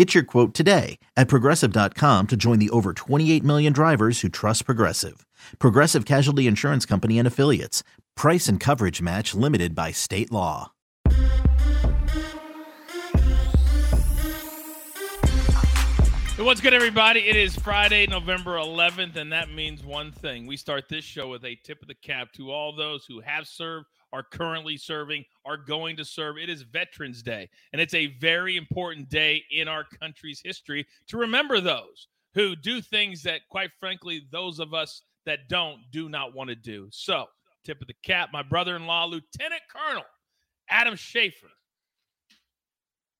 Get your quote today at progressive.com to join the over 28 million drivers who trust Progressive. Progressive Casualty Insurance Company and Affiliates. Price and coverage match limited by state law. Hey, What's good, everybody? It is Friday, November 11th, and that means one thing. We start this show with a tip of the cap to all those who have served, are currently serving, are going to serve. It is Veterans Day, and it's a very important day in our country's history to remember those who do things that, quite frankly, those of us that don't do not want to do. So, tip of the cap, my brother in law, Lieutenant Colonel Adam Schaefer.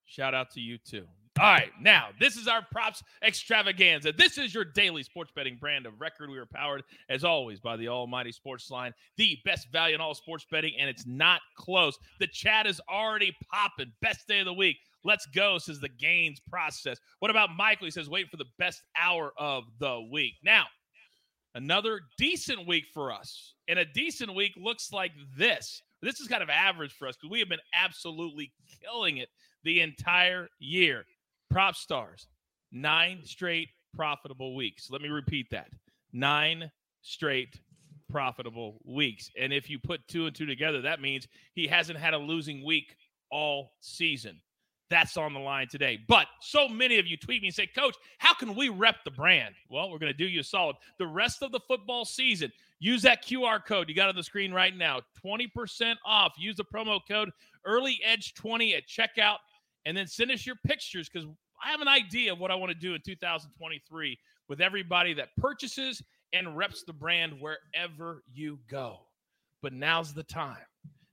Shout out to you, too. All right, now this is our props extravaganza. This is your daily sports betting brand of record. We are powered, as always, by the Almighty SportsLine, the best value in all sports betting, and it's not close. The chat is already popping. Best day of the week. Let's go, says the gains process. What about Michael? He says, wait for the best hour of the week. Now, another decent week for us. And a decent week looks like this. This is kind of average for us because we have been absolutely killing it the entire year. PropStarz, nine straight profitable weeks. Let me repeat that nine straight profitable weeks. And if you put two and two together, that means he hasn't had a losing week all season. That's on the line today. But so many of you tweet me and say, Coach, how can we rep the brand? Well, we're going to do you a solid. The rest of the football season, use that QR code you got on the screen right now 20% off. Use the promo code Early Edge 20 at checkout and then send us your pictures because I have an idea of what I want to do in 2023 with everybody that purchases and reps the brand wherever you go. But now's the time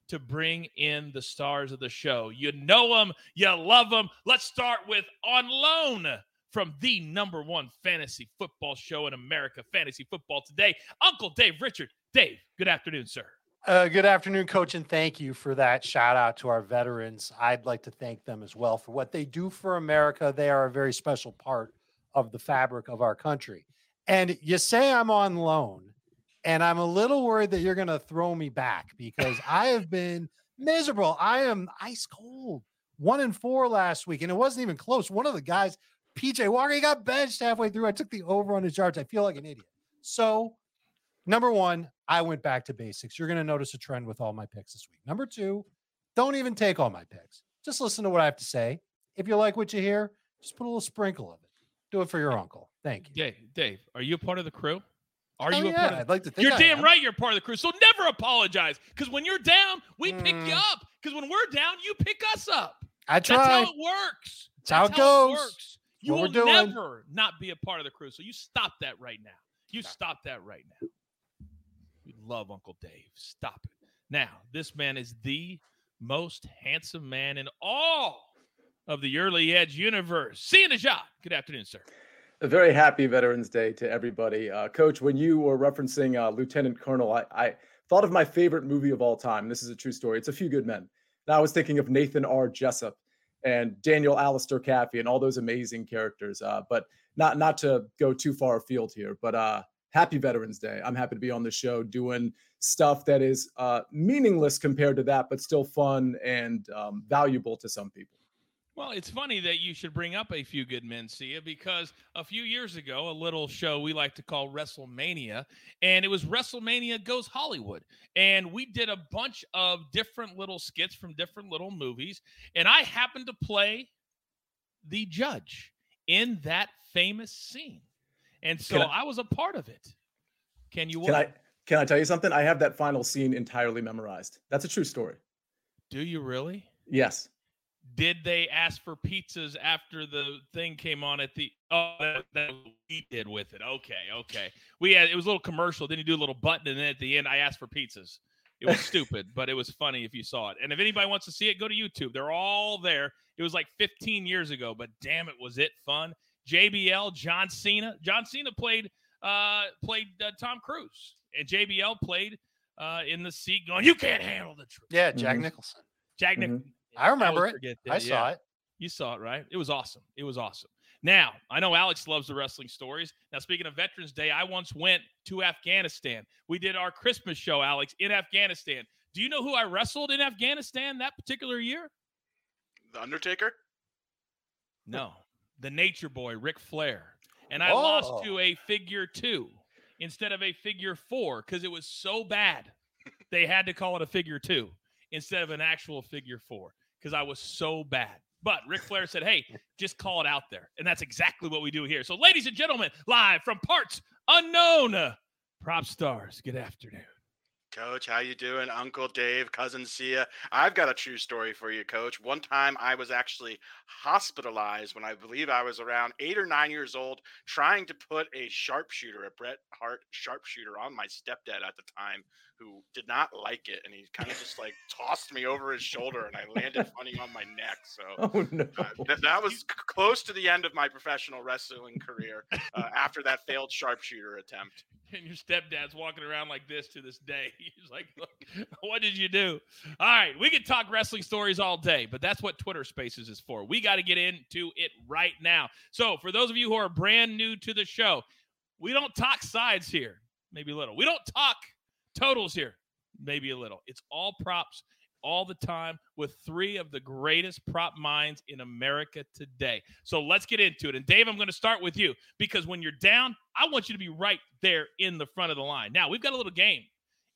to bring in the stars of the show. You know them, you love them. Let's start with On Loan from the number one fantasy football show in America, Fantasy Football Today, Uncle Dave Richard. Dave, good afternoon, sir. Uh, good afternoon, coach, and thank you for that shout out to our veterans. I'd like to thank them as well for what they do for America. They are a very special part of the fabric of our country. And you say I'm on loan, and I'm a little worried that you're going to throw me back because I have been miserable. I am ice cold. One and four last week, and it wasn't even close. One of the guys, PJ Walker, he got benched halfway through. I took the over on his yards. I feel like an idiot. So, number one, I went back to basics. You're going to notice a trend with all my picks this week. Number two, don't even take all my picks. Just listen to what I have to say. If you like what you hear, just put a little sprinkle of it. Do it for your uncle. Thank you. Dave, Dave, are you a part of the crew? Are Hell you a yeah, part of I'd like to think You're I damn am. right you're part of the crew. So never apologize. Because when you're down, we pick you Mm. up. Because when we're down, you pick us up. I try. That's how it works. That's how it It goes. works. You will doing. never not be a part of the crew. So you stop that right now. You stop that right now. Love Uncle Dave. Stop it. Now, this man is the most handsome man in all of the early edge universe. See you in the shot. Good afternoon, sir. A very happy Veterans Day to everybody. Uh, Coach, when you were referencing uh, Lieutenant Colonel, I, I thought of my favorite movie of all time. This is a true story. It's A Few Good Men. And I was thinking of Nathan R. Jessup and Daniel Alistair Kaffee and all those amazing characters. Uh, but not not to go too far afield here, but uh, happy Veterans Day. I'm happy to be on the show doing stuff that is uh, meaningless compared to that, but still fun and um, valuable to some people. Well, it's funny that you should bring up a few good men, Sia, because a few years ago, a little show we like to call WrestleMania, and it was WrestleMania Goes Hollywood. And we did a bunch of different little skits from different little movies. And I happened to play the judge in that famous scene. And so Can I, was a part of it. Can you? Can I can I tell you something? I have that final scene entirely memorized. That's a true story. Do you really? Yes. Did they ask for pizzas after the thing came on at the? Oh, that, that we did with it. Okay, okay. We had it was a little commercial. Then you do a little button, and then at the end, I asked for pizzas. It was stupid, but it was funny if you saw it. And if anybody wants to see it, go to YouTube. They're all there. It was like 15 years ago, but damn it, was it fun? JBL, John Cena. John Cena played uh played uh, Tom Cruise, and JBL played uh in the seat going, "You can't handle the truth." Yeah, Jack Mhm. Nicholson. Jack Nick. Mhm. I remember always it. forget I saw yeah. it. You saw it, right? It was awesome. It was awesome. Now, I know Alex loves the wrestling stories. Now, speaking of Veterans Day, I once went to Afghanistan. We did our Christmas show, Alex, in Afghanistan. Do you know who I wrestled in Afghanistan that particular year? The Undertaker? No, the Nature Boy, Ric Flair. And I lost Oh. to a figure two instead of a figure four because it was so bad. They had to call it a figure two instead of an actual figure four because I was so bad. But Ric Flair said, hey, just call it out there. And that's exactly what we do here. So, ladies and gentlemen, live from parts unknown, uh, PropStarz, good afternoon. Coach, how you doing? Uncle Dave, cousin Sia. I've got a true story for you, Coach. One time I was actually hospitalized when I believe I was around eight or nine years old, trying to put a sharpshooter, a Bret Hart sharpshooter, on my stepdad at the time, who did not like it, and he kind of just like tossed me over his shoulder, and I landed funny on my neck. So Oh no. uh, th- that was close to the end of my professional wrestling career uh, after that failed sharpshooter attempt. And your stepdad's walking around like this to this day. He's like, Look, what did you do? All right, we could talk wrestling stories all day, but that's what Twitter Spaces is for. We got to get into it right now. So, for those of you who are brand new to the show, we don't talk sides here, maybe a little. We don't talk totals here, maybe a little. It's all props all the time with three of the greatest prop minds in America today. So let's get into it. And Dave, I'm going to start with you because when you're down, I want you to be right there in the front of the line. Now, we've got a little game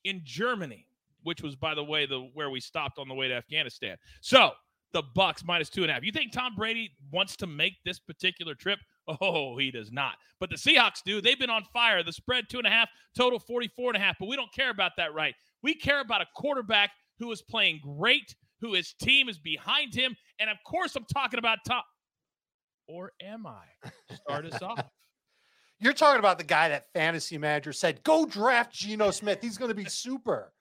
in Germany, which was, by the way, the where we stopped on the way to Afghanistan. So the Bucks minus two and a half. You think Tom Brady wants to make this particular trip? Oh, he does not. But the Seahawks do. They've been on fire. The spread two and a half, total 44 and a half. But we don't care about that, right? We care about a quarterback who is playing great, who his team is behind him. And of course, I'm talking about Tom. Or am I? Start us off. You're talking about the guy that fantasy manager said, go draft Geno Smith. He's going to be super.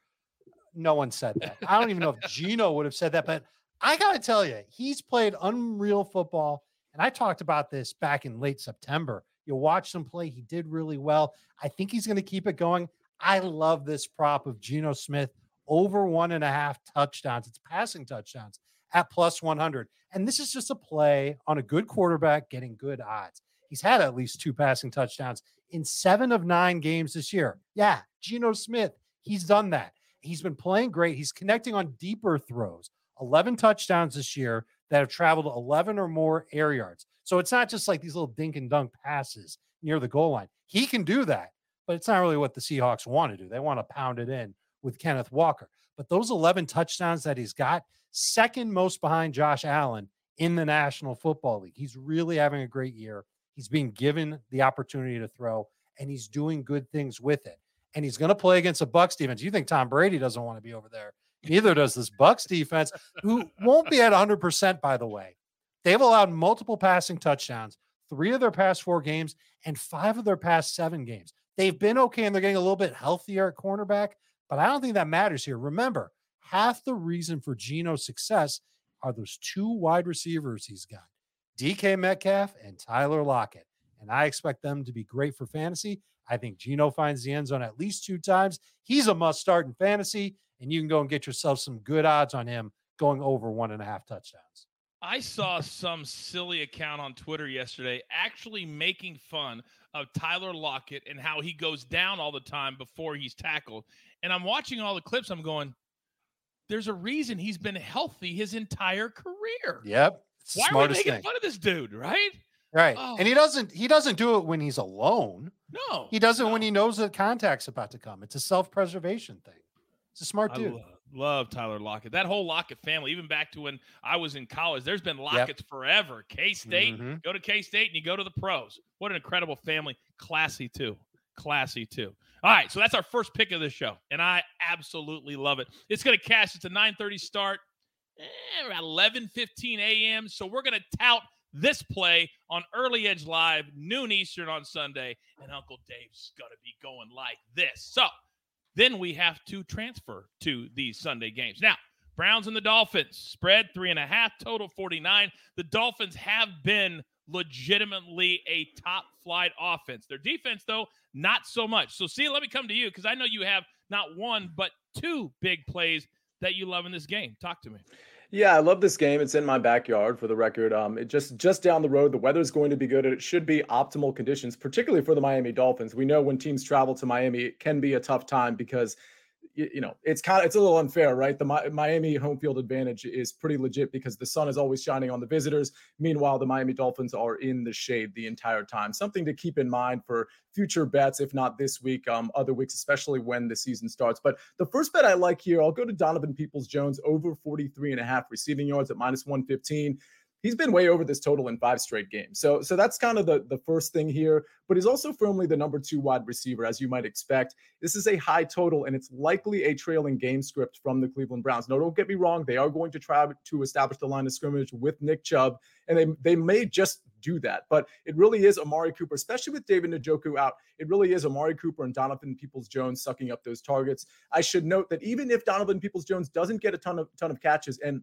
No one said that. I don't even know if Geno would have said that, but I got to tell you, he's played unreal football. And I talked about this back in late September. You watched him play, he did really well. I think he's going to keep it going. I love this prop of Geno Smith over one and a half touchdowns. It's passing touchdowns at plus 100. And this is just a play on a good quarterback getting good odds. He's had at least two passing touchdowns in seven of nine games this year. Yeah, Geno Smith, he's done that. He's been playing great. He's connecting on deeper throws, 11 touchdowns this year that have traveled 11 or more air yards. So it's not just like these little dink and dunk passes near the goal line. He can do that, but it's not really what the Seahawks want to do. They want to pound it in with Kenneth Walker. But those 11 touchdowns that he's got, second most behind Josh Allen in the National Football League. He's really having a great year. He's being given the opportunity to throw, and he's doing good things with it. And he's going to play against a Bucks defense. You think Tom Brady doesn't want to be over there? Neither does this Bucks defense, who won't be at 100%, by the way. They've allowed multiple passing touchdowns, three of their past four games, and five of their past seven games. They've been okay, and they're getting a little bit healthier at cornerback, but I don't think that matters here. Remember, half the reason for Geno's success are those two wide receivers he's got DK Metcalf and Tyler Lockett. And I expect them to be great for fantasy. I think Geno finds the end zone at least two times. He's a must start in fantasy, and you can go and get yourself some good odds on him going over one and a half touchdowns. I saw some silly account on Twitter yesterday actually making fun of Tyler Lockett and how he goes down all the time before he's tackled. And I'm watching all the clips. I'm going, there's a reason he's been healthy his entire career. Yep. Why are we making thing. fun of this dude, right? Right. Oh. And he doesn't he doesn't do it when he's alone. No. He does it when he knows the contact's about to come. It's a self-preservation thing. It's a smart I dude. love, love Tyler Lockett. That whole Lockett family, even back to when I was in college, there's been Locketts forever. K State, Mhm. go to K State and you go to the pros. What an incredible family. Classy, too. Classy, too. All right, so that's our first pick of the show, and I absolutely love it. It's going to cash. It's a 9:30 start, eh, around 11:15 a.m. So we're going to tout this play on Early Edge Live, noon Eastern on Sunday, and Uncle Dave's going to be going like this. So then we have to transfer to these Sunday games. Now, Browns and the Dolphins spread three and a half, total 49. The Dolphins have been legitimately a top flight offense. Their defense, though, not so much. So, Sia, let me come to you because I know you have not one, but two big plays that you love in this game. Talk to me. Yeah, I love this game. It's in my backyard for the record. Um, it just just down the road. The weather's going to be good. It should be optimal conditions, particularly for the Miami Dolphins. We know when teams travel to Miami, it can be a tough time because you, you know, it's kind of it's a little unfair, right? The Mi- Miami home field advantage is pretty legit because the sun is always shining on the visitors. Meanwhile, the Miami Dolphins are in the shade the entire time. Something to keep in mind for future bets, if not this week, um, other weeks, especially when the season starts. But the first bet I like here, I'll go to Donovan Peoples Jones over 43 and a half receiving yards at minus 115 he's been way over this total in five straight games. So so that's kind of the the first thing here, but he's also firmly the number 2 wide receiver as you might expect. This is a high total and it's likely a trailing game script from the Cleveland Browns. No, don't get me wrong, they are going to try to establish the line of scrimmage with Nick Chubb and they they may just do that. But it really is Amari Cooper, especially with David Njoku out. It really is Amari Cooper and Donovan Peoples Jones sucking up those targets. I should note that even if Donovan Peoples Jones doesn't get a ton of ton of catches, and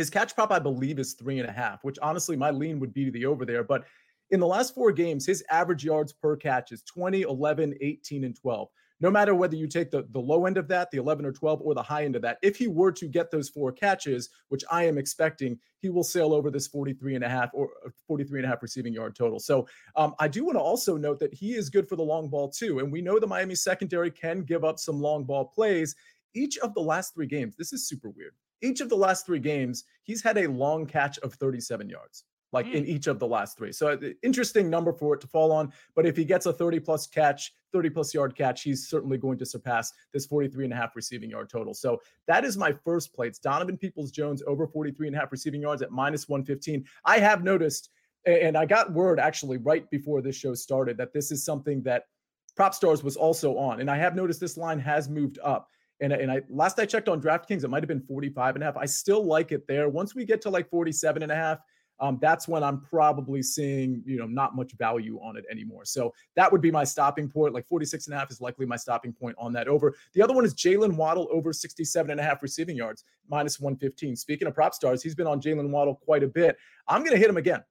his catch prop, I believe, is three and a half, which honestly, my lean would be to the over there. But in the last four games, his average yards per catch is 20, 11, 18, and 12. No matter whether you take the, the low end of that, the 11 or 12, or the high end of that, if he were to get those four catches, which I am expecting, he will sail over this 43 and a half or uh, 43 and a half receiving yard total. So um, I do want to also note that he is good for the long ball too. And we know the Miami secondary can give up some long ball plays. Each of the last three games, this is super weird each of the last three games, he's had a long catch of 37 yards, like mm. in each of the last three. So, uh, interesting number for it to fall on. But if he gets a 30 plus catch, 30 plus yard catch, he's certainly going to surpass this 43 and a half receiving yard total. So, that is my first play. It's Donovan Peoples Jones over 43 and a half receiving yards at minus 115. I have noticed, and I got word actually right before this show started that this is something that PropStarz was also on. And I have noticed this line has moved up. And, and I last I checked on DraftKings, it might have been 45 and a half. I still like it there. Once we get to like 47 and a half, um, that's when I'm probably seeing, you know, not much value on it anymore. So that would be my stopping point. Like 46 and a half is likely my stopping point on that over. The other one is Jalen Waddle over 67 and a half receiving yards, minus 115. Speaking of PropStarz, he's been on Jalen Waddle quite a bit. I'm going to hit him again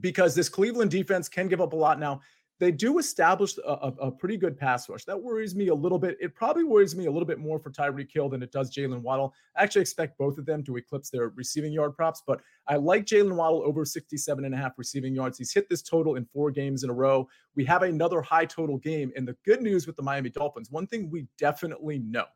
because this Cleveland defense can give up a lot now they do establish a, a, a, pretty good pass rush. That worries me a little bit. It probably worries me a little bit more for Tyreek Hill than it does Jalen Waddle. I actually expect both of them to eclipse their receiving yard props, but I like Jalen Waddle over 67 and a half receiving yards. He's hit this total in four games in a row. We have another high total game. And the good news with the Miami Dolphins, one thing we definitely know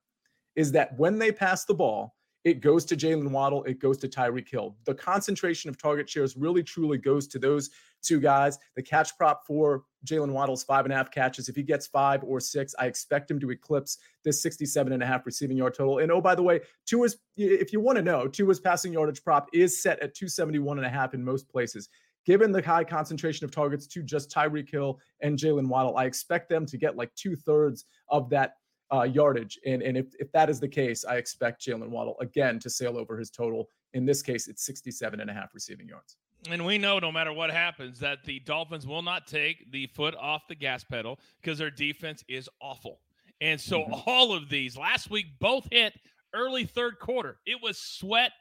is that when they pass the ball, it goes to Jalen Waddle, it goes to Tyreek Hill. The concentration of target shares really truly goes to those two guys. The catch prop for Jalen Waddle's five and a half catches. If he gets five or six, I expect him to eclipse this 67 and a half receiving yard total. And oh, by the way, Tua's, if you want to know, Tua's passing yardage prop is set at 271 and a half in most places. Given the high concentration of targets to just Tyreek Hill and Jalen Waddle, I expect them to get like two thirds of that uh, yardage. And, and if, if that is the case, I expect Jalen Waddle again to sail over his total. In this case, it's 67 and a half receiving yards. And we know no matter what happens that the Dolphins will not take the foot off the gas pedal because their defense is awful. And so mm-hmm. all of these last week both hit early third quarter. It was sweat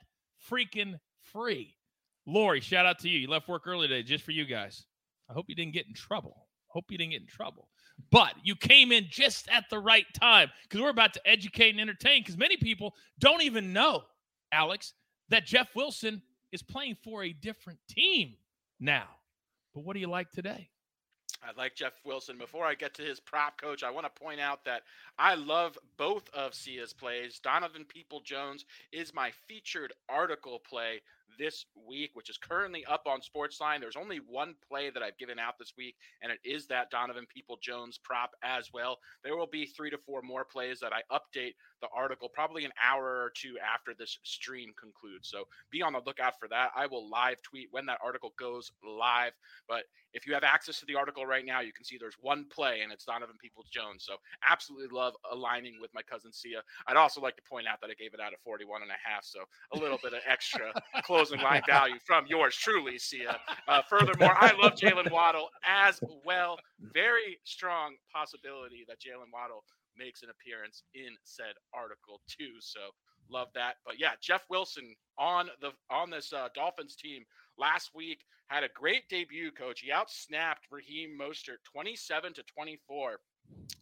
freaking free. Lori, shout out to you. You left work early today just for you guys. I hope you didn't get in trouble. Hope you didn't get in trouble. But you came in just at the right time because we're about to educate and entertain because many people don't even know, Alex, that Jeff Wilson is playing for a different team now. But what do you like today? I like Jeff Wilson. Before I get to his prop coach, I want to point out that I love both of Sia's plays. Donovan People Jones is my featured article play this week, which is currently up on Sportsline. There's only one play that I've given out this week, and it is that Donovan People Jones prop as well. There will be three to four more plays that I update the article probably an hour or two after this stream concludes. So be on the lookout for that. I will live tweet when that article goes live. But if you have access to the article right now, you can see there's one play and it's Donovan People Jones. So absolutely love aligning with my cousin Sia. I'd also like to point out that I gave it out at 41 and a half. So a little bit of extra closing line value from yours truly, Sia. Uh, furthermore, I love Jalen Waddle as well. Very strong possibility that Jalen Waddle makes an appearance in said article too. So love that. But yeah, Jeff Wilson on the on this uh, Dolphins team last week had a great debut. Coach, he outsnapped Raheem Mostert 27 to 24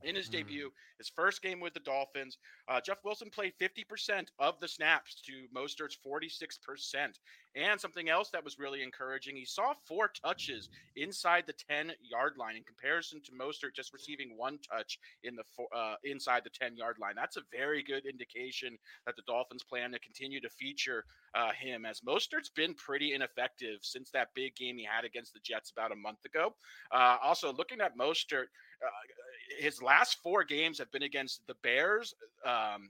in his mm. debut, his first game with the Dolphins. Uh, Jeff Wilson played 50% of the snaps to Mostert's 46%. And something else that was really encouraging, he saw four touches inside the 10 yard line in comparison to Mostert just receiving one touch in the uh, inside the 10 yard line. That's a very good indication that the Dolphins plan to continue to feature uh, him as Mostert's been pretty ineffective since that big game he had against the Jets about a month ago. Uh, also, looking at Mostert, uh, his last four games have been against the Bears, um,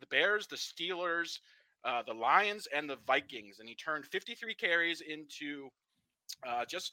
the Bears, the Steelers, uh, the Lions, and the Vikings, and he turned 53 carries into uh, just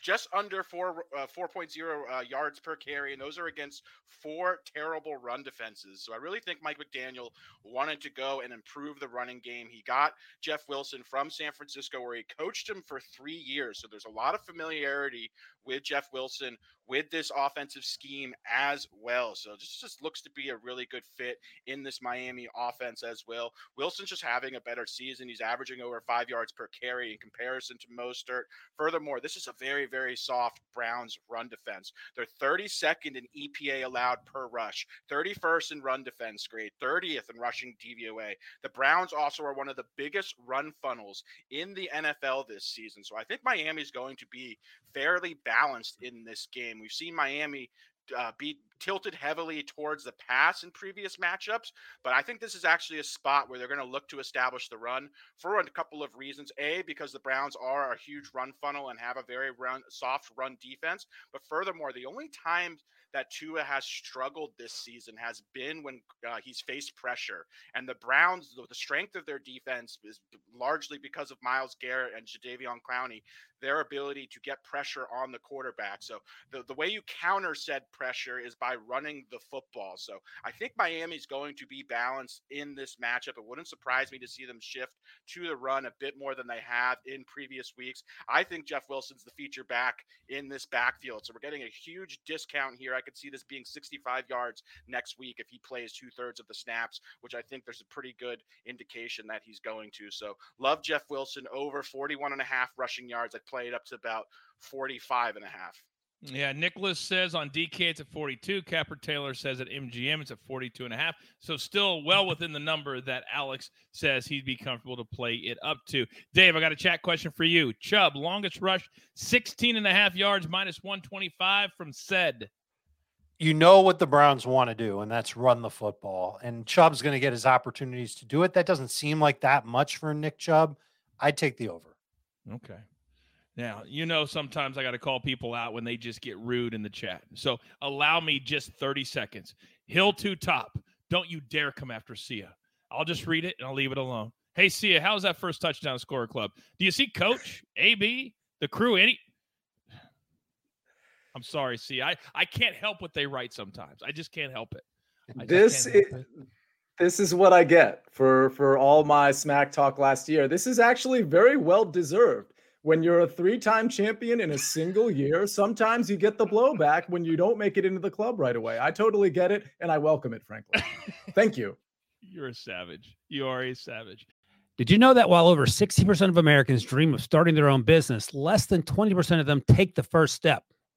just under four uh, 4.0 uh, yards per carry, and those are against four terrible run defenses. So I really think Mike McDaniel wanted to go and improve the running game. He got Jeff Wilson from San Francisco, where he coached him for three years. So there's a lot of familiarity with Jeff Wilson with this offensive scheme as well. So this just looks to be a really good fit in this Miami offense as well. Wilson's just having a better season. He's averaging over five yards per carry in comparison to Mostert. Furthermore, this is a very, very soft Browns run defense. They're 32nd in EPA allowed per rush, 31st in run defense grade, 30th in rushing DVOA. The Browns also are one of the biggest run funnels in the NFL this season. So I think Miami's going to be fairly balanced in this game. We've seen Miami uh, be tilted heavily towards the pass in previous matchups, but I think this is actually a spot where they're going to look to establish the run for a couple of reasons. A, because the Browns are a huge run funnel and have a very run soft run defense, but furthermore, the only time that Tua has struggled this season has been when uh, he's faced pressure. And the Browns, the strength of their defense is largely because of Myles Garrett and Jadeveon Clowney, their ability to get pressure on the quarterback. So the, the way you counter said pressure is by running the football. So I think Miami's going to be balanced in this matchup. It wouldn't surprise me to see them shift to the run a bit more than they have in previous weeks. I think Jeff Wilson's the feature back in this backfield. So we're getting a huge discount here. I could see this being 65 yards next week if he plays two thirds of the snaps, which I think there's a pretty good indication that he's going to. So love Jeff Wilson over 41 and a half rushing yards. I played up to about 45 and a half. Yeah, Nicholas says on DK it's at 42. Capper Taylor says at MGM it's at 42 and a half. So still well within the number that Alex says he'd be comfortable to play it up to. Dave, I got a chat question for you. Chubb, longest rush, 16 and a half yards, minus 125 from said. You know what the Browns want to do, and that's run the football. And Chubb's going to get his opportunities to do it. That doesn't seem like that much for Nick Chubb. I'd take the over. Okay. Now, you know, sometimes I got to call people out when they just get rude in the chat. So allow me just 30 seconds. Hill to top. Don't you dare come after Sia. I'll just read it and I'll leave it alone. Hey, Sia, how's that first touchdown scorer club? Do you see Coach, AB, the crew, any? I'm sorry, Sia, I, I can't help what they write sometimes. I just can't help it. This is. This is what I get for for all my smack talk last year. This is actually very well deserved when you're a three-time champion in a single year, sometimes you get the blowback when you don't make it into the club right away. I totally get it and I welcome it, frankly. Thank you. You're a savage. You are a savage. Did you know that while over 60% of Americans dream of starting their own business, less than 20% of them take the first step?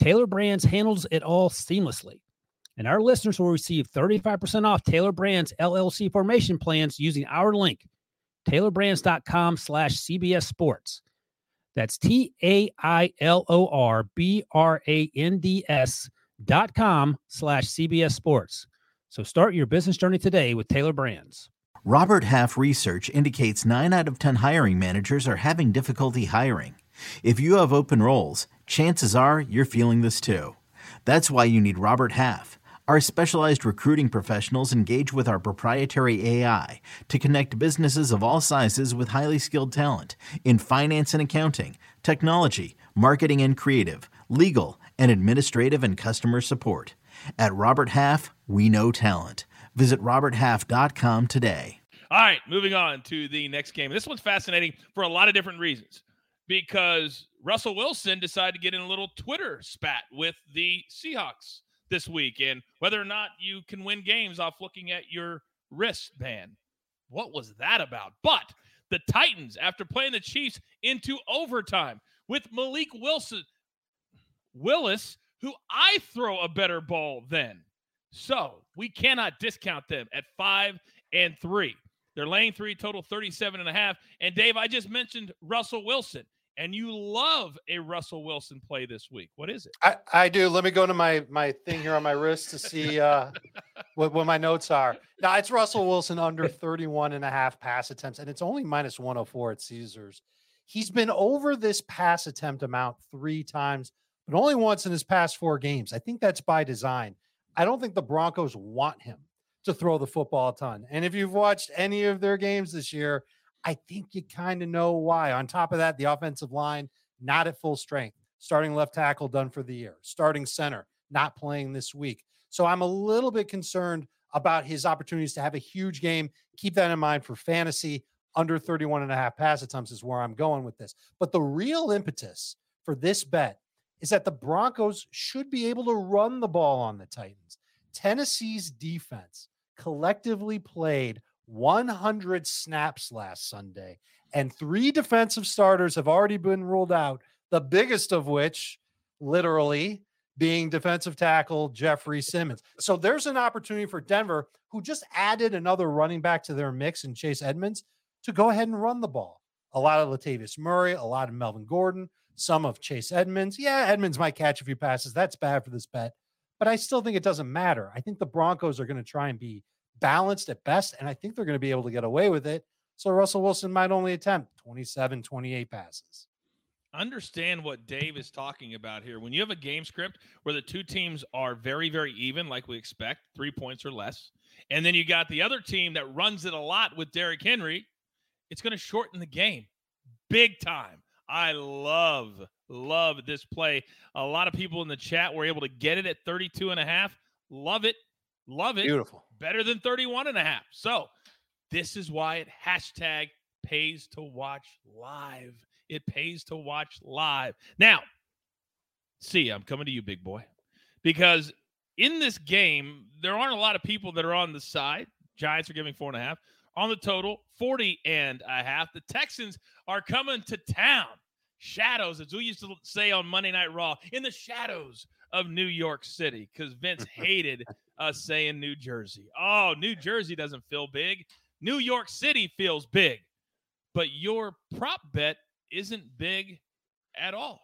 Tailor Brands handles it all seamlessly. And our listeners will receive 35% off Tailor Brands LLC formation plans using our link, tailorbrands.com slash CBS Sports. That's T A I L O R B R A N D S dot com slash CBS Sports. So start your business journey today with Tailor Brands. Robert Half research indicates 9 out of 10 hiring managers are having difficulty hiring. If you have open roles, chances are you're feeling this too. That's why you need Robert Half. Our specialized recruiting professionals engage with our proprietary AI to connect businesses of all sizes with highly skilled talent in finance and accounting, technology, marketing and creative, legal, and administrative and customer support. At Robert Half, we know talent. Visit RobertHalf.com today. All right, moving on to the next game. This one's fascinating for a lot of different reasons because Russell Wilson decided to get in a little Twitter spat with the Seahawks this week and whether or not you can win games off looking at your wristband. What was that about? But the Titans, after playing the Chiefs into overtime with Malik Wilson, Willis, who I throw a better ball than. So we cannot discount them at five and three. They're laying three total 37 and a half. And Dave, I just mentioned Russell Wilson and you love a Russell Wilson play this week. What is it? I, I do. Let me go to my my thing here on my wrist to see uh, what, what my notes are. Now it's Russell Wilson under 31 and a half pass attempts, and it's only minus 104 at Caesars. He's been over this pass attempt amount three times, but only once in his past four games. I think that's by design. I don't think the Broncos want him to throw the football a ton. And if you've watched any of their games this year, I think you kind of know why. On top of that, the offensive line not at full strength. Starting left tackle done for the year. Starting center not playing this week. So I'm a little bit concerned about his opportunities to have a huge game. Keep that in mind for fantasy. Under 31 and a half pass attempts is where I'm going with this. But the real impetus for this bet is that the Broncos should be able to run the ball on the Titans. Tennessee's defense collectively played 100 snaps last Sunday, and three defensive starters have already been ruled out, the biggest of which, literally, being defensive tackle Jeffrey Simmons. So there's an opportunity for Denver, who just added another running back to their mix in Chase Edmonds, to go ahead and run the ball. A lot of Latavius Murray, a lot of Melvin Gordon, some of Chase Edmonds. Yeah, Edmonds might catch a few passes. That's bad for this bet, but I still think it doesn't matter. I think the Broncos are going to try and be balanced at best, and I think they're going to be able to get away with it. So Russell Wilson might only attempt 27, 28 passes. Understand what Dave is talking about here. When you have a game script where the two teams are very, very even, like we expect, three points or less, and then you got the other team that runs it a lot with Derrick Henry, it's going to shorten the game big time. I love, love this play. A lot of people in the chat were able to get it at 32 and a half. Love it. Love it. Beautiful. Better than 31 and a half. So this is why it hashtag pays to watch live. It pays to watch live. Now, Sia, I'm coming to you, big boy, because in this game, there aren't a lot of people that are on the side. Giants are giving four and a half. On the total, 40 and a half. The Texans are coming to town. Shadows, as we used to say on Monday Night Raw, in the shadows of New York City, because Vince hated us saying New Jersey. Oh, New Jersey doesn't feel big. New York City feels big. But your prop bet isn't big at all.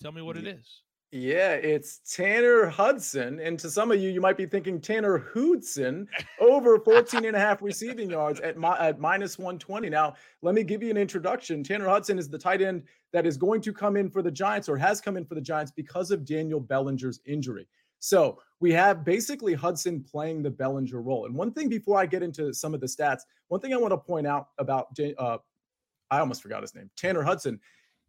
Tell me what it is. Yeah, it's Tanner Hudson. And to some of you, you might be thinking Tanner Hudson over 14 and a half receiving yards at, mi- at minus 120. Now, let me give you an introduction. Tanner Hudson is the tight end that is going to come in for the Giants or has come in for the Giants because of Daniel Bellinger's injury. So we have basically Hudson playing the Bellinger role. And one thing before I get into some of the stats, one thing I want to point out about, uh, I almost forgot his name, Tanner Hudson,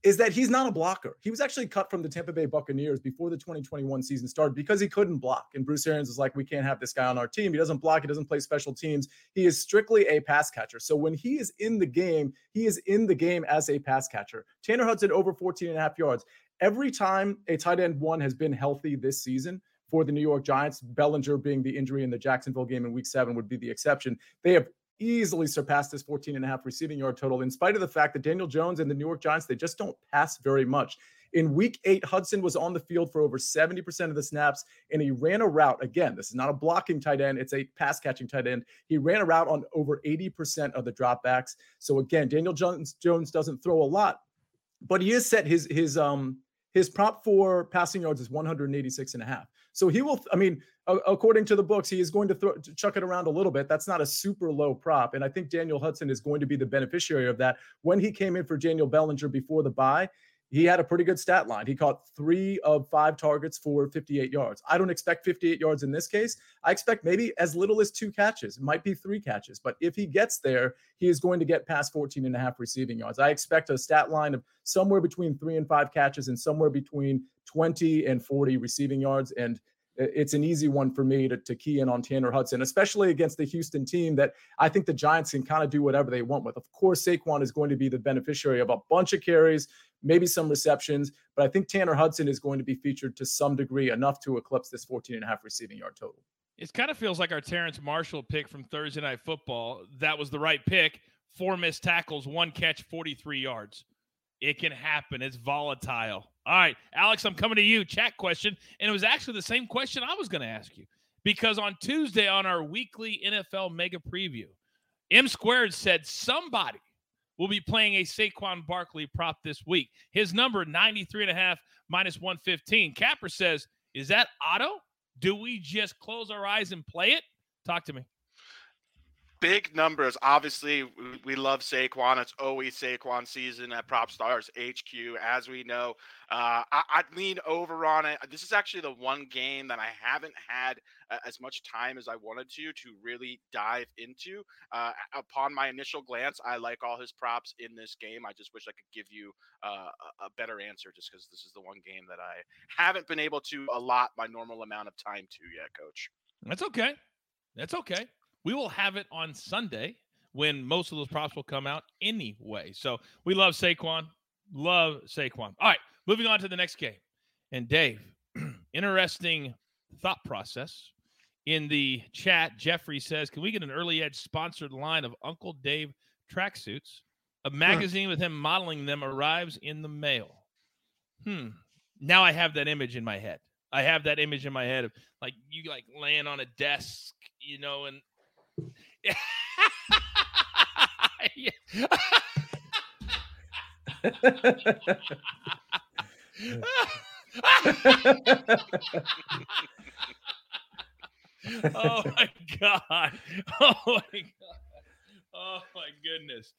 is that he's not a blocker. He was actually cut from the Tampa Bay Buccaneers before the 2021 season started because he couldn't block. And Bruce Arians is like, we can't have this guy on our team. He doesn't block. He doesn't play special teams. He is strictly a pass catcher. So when he is in the game, he is in the game as a pass catcher. Tanner Hudson over 14 and a half yards. Every time a tight end one has been healthy this season, for the New York Giants. Bellinger being the injury in the Jacksonville game in week seven would be the exception. They have easily surpassed this 14 and a half receiving yard total, in spite of the fact that Daniel Jones and the New York Giants, they just don't pass very much. In week eight, Hudson was on the field for over 70% of the snaps, and he ran a route. Again, this is not a blocking tight end, it's a pass catching tight end. He ran a route on over 80% of the dropbacks. So again, Daniel Jones, Jones doesn't throw a lot, but he has set his his um his prop for passing yards is 186 and a half. So he will, I mean, according to the books, he is going to, throw, to chuck it around a little bit. That's not a super low prop. And I think Daniel Hudson is going to be the beneficiary of that. When he came in for Daniel Bellinger before the bye, he had a pretty good stat line. He caught three of five targets for 58 yards. I don't expect 58 yards in this case. I expect maybe as little as two catches. It might be three catches. But if he gets there, he is going to get past 14 and a half receiving yards. I expect a stat line of somewhere between three and five catches and somewhere between 20 and 40 receiving yards. And it's an easy one for me to, to key in on Tanner Hudson, especially against the Houston team that I think the Giants can kind of do whatever they want with. Of course, Saquon is going to be the beneficiary of a bunch of carries, maybe some receptions, but I think Tanner Hudson is going to be featured to some degree enough to eclipse this 14 and a half receiving yard total. It kind of feels like our Terrace Marshall pick from Thursday Night Football. That was the right pick. Four missed tackles, one catch, 43 yards. It can happen. It's volatile. All right, Alex, I'm coming to you. Chat question. And it was actually the same question I was going to ask you because on Tuesday on our weekly NFL mega preview, M squared said somebody will be playing a Saquon Barkley prop this week. His number 93 and a half minus 115. Capper says, "Is that auto? Do we just close our eyes and play it?" Talk to me big numbers. Obviously, we love Saquon. It's always Saquon season at PropStarz HQ, as we know. Uh, I, would lean over on it. This is actually the one game that I haven't had uh, as much time as I wanted to to really dive into. Uh, upon my initial glance, I like all his props in this game. I just wish I could give you uh, a better answer, just because this is the one game that I haven't been able to allot my normal amount of time to yet, Coach. That's okay. That's okay. We will have it on Sunday when most of those props will come out anyway. So we love Saquon. Love Saquon. All right, moving on to the next game. And Dave, interesting thought process. In the chat, Jeffrey says, Can we get an early edge sponsored line of Uncle Dave tracksuits? A magazine with him modeling them arrives in the mail. Hmm. Now I have that image in my head. I have that image in my head of like you like laying on a desk, you know, and oh my god. Oh my god. Oh my goodness.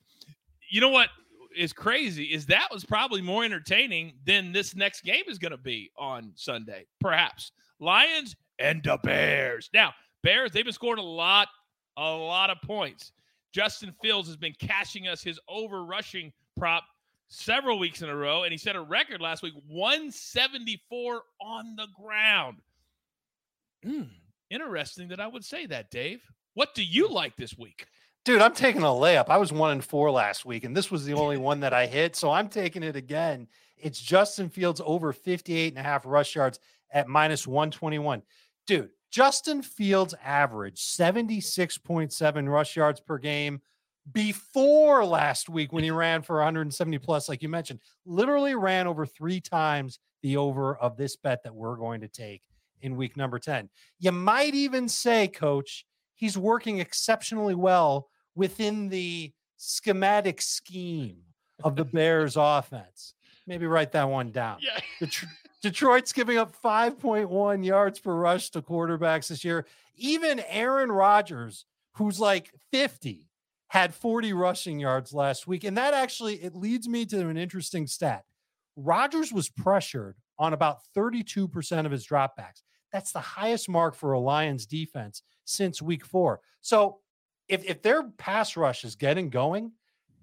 You know what is crazy is that was probably more entertaining than this next game is going to be on Sunday. Perhaps. Lions and the Bears. Now, Bears, they've been scoring a lot a lot of points. Justin Fields has been cashing us his over rushing prop several weeks in a row, and he set a record last week 174 on the ground. Mm, interesting that I would say that, Dave. What do you like this week? Dude, I'm taking a layup. I was one and four last week, and this was the only one that I hit. So I'm taking it again. It's Justin Fields over 58 and a half rush yards at minus 121. Dude, Justin Fields averaged 76.7 rush yards per game before last week when he ran for 170 plus, like you mentioned, literally ran over three times the over of this bet that we're going to take in week number 10. You might even say, coach, he's working exceptionally well within the schematic scheme of the Bears offense. Maybe write that one down. Yeah. The, tr- Detroit's giving up 5.1 yards per rush to quarterbacks this year. Even Aaron Rodgers, who's like 50, had 40 rushing yards last week. And that actually it leads me to an interesting stat. Rodgers was pressured on about 32% of his dropbacks. That's the highest mark for a Lions defense since week four. So if, if their pass rush is getting going,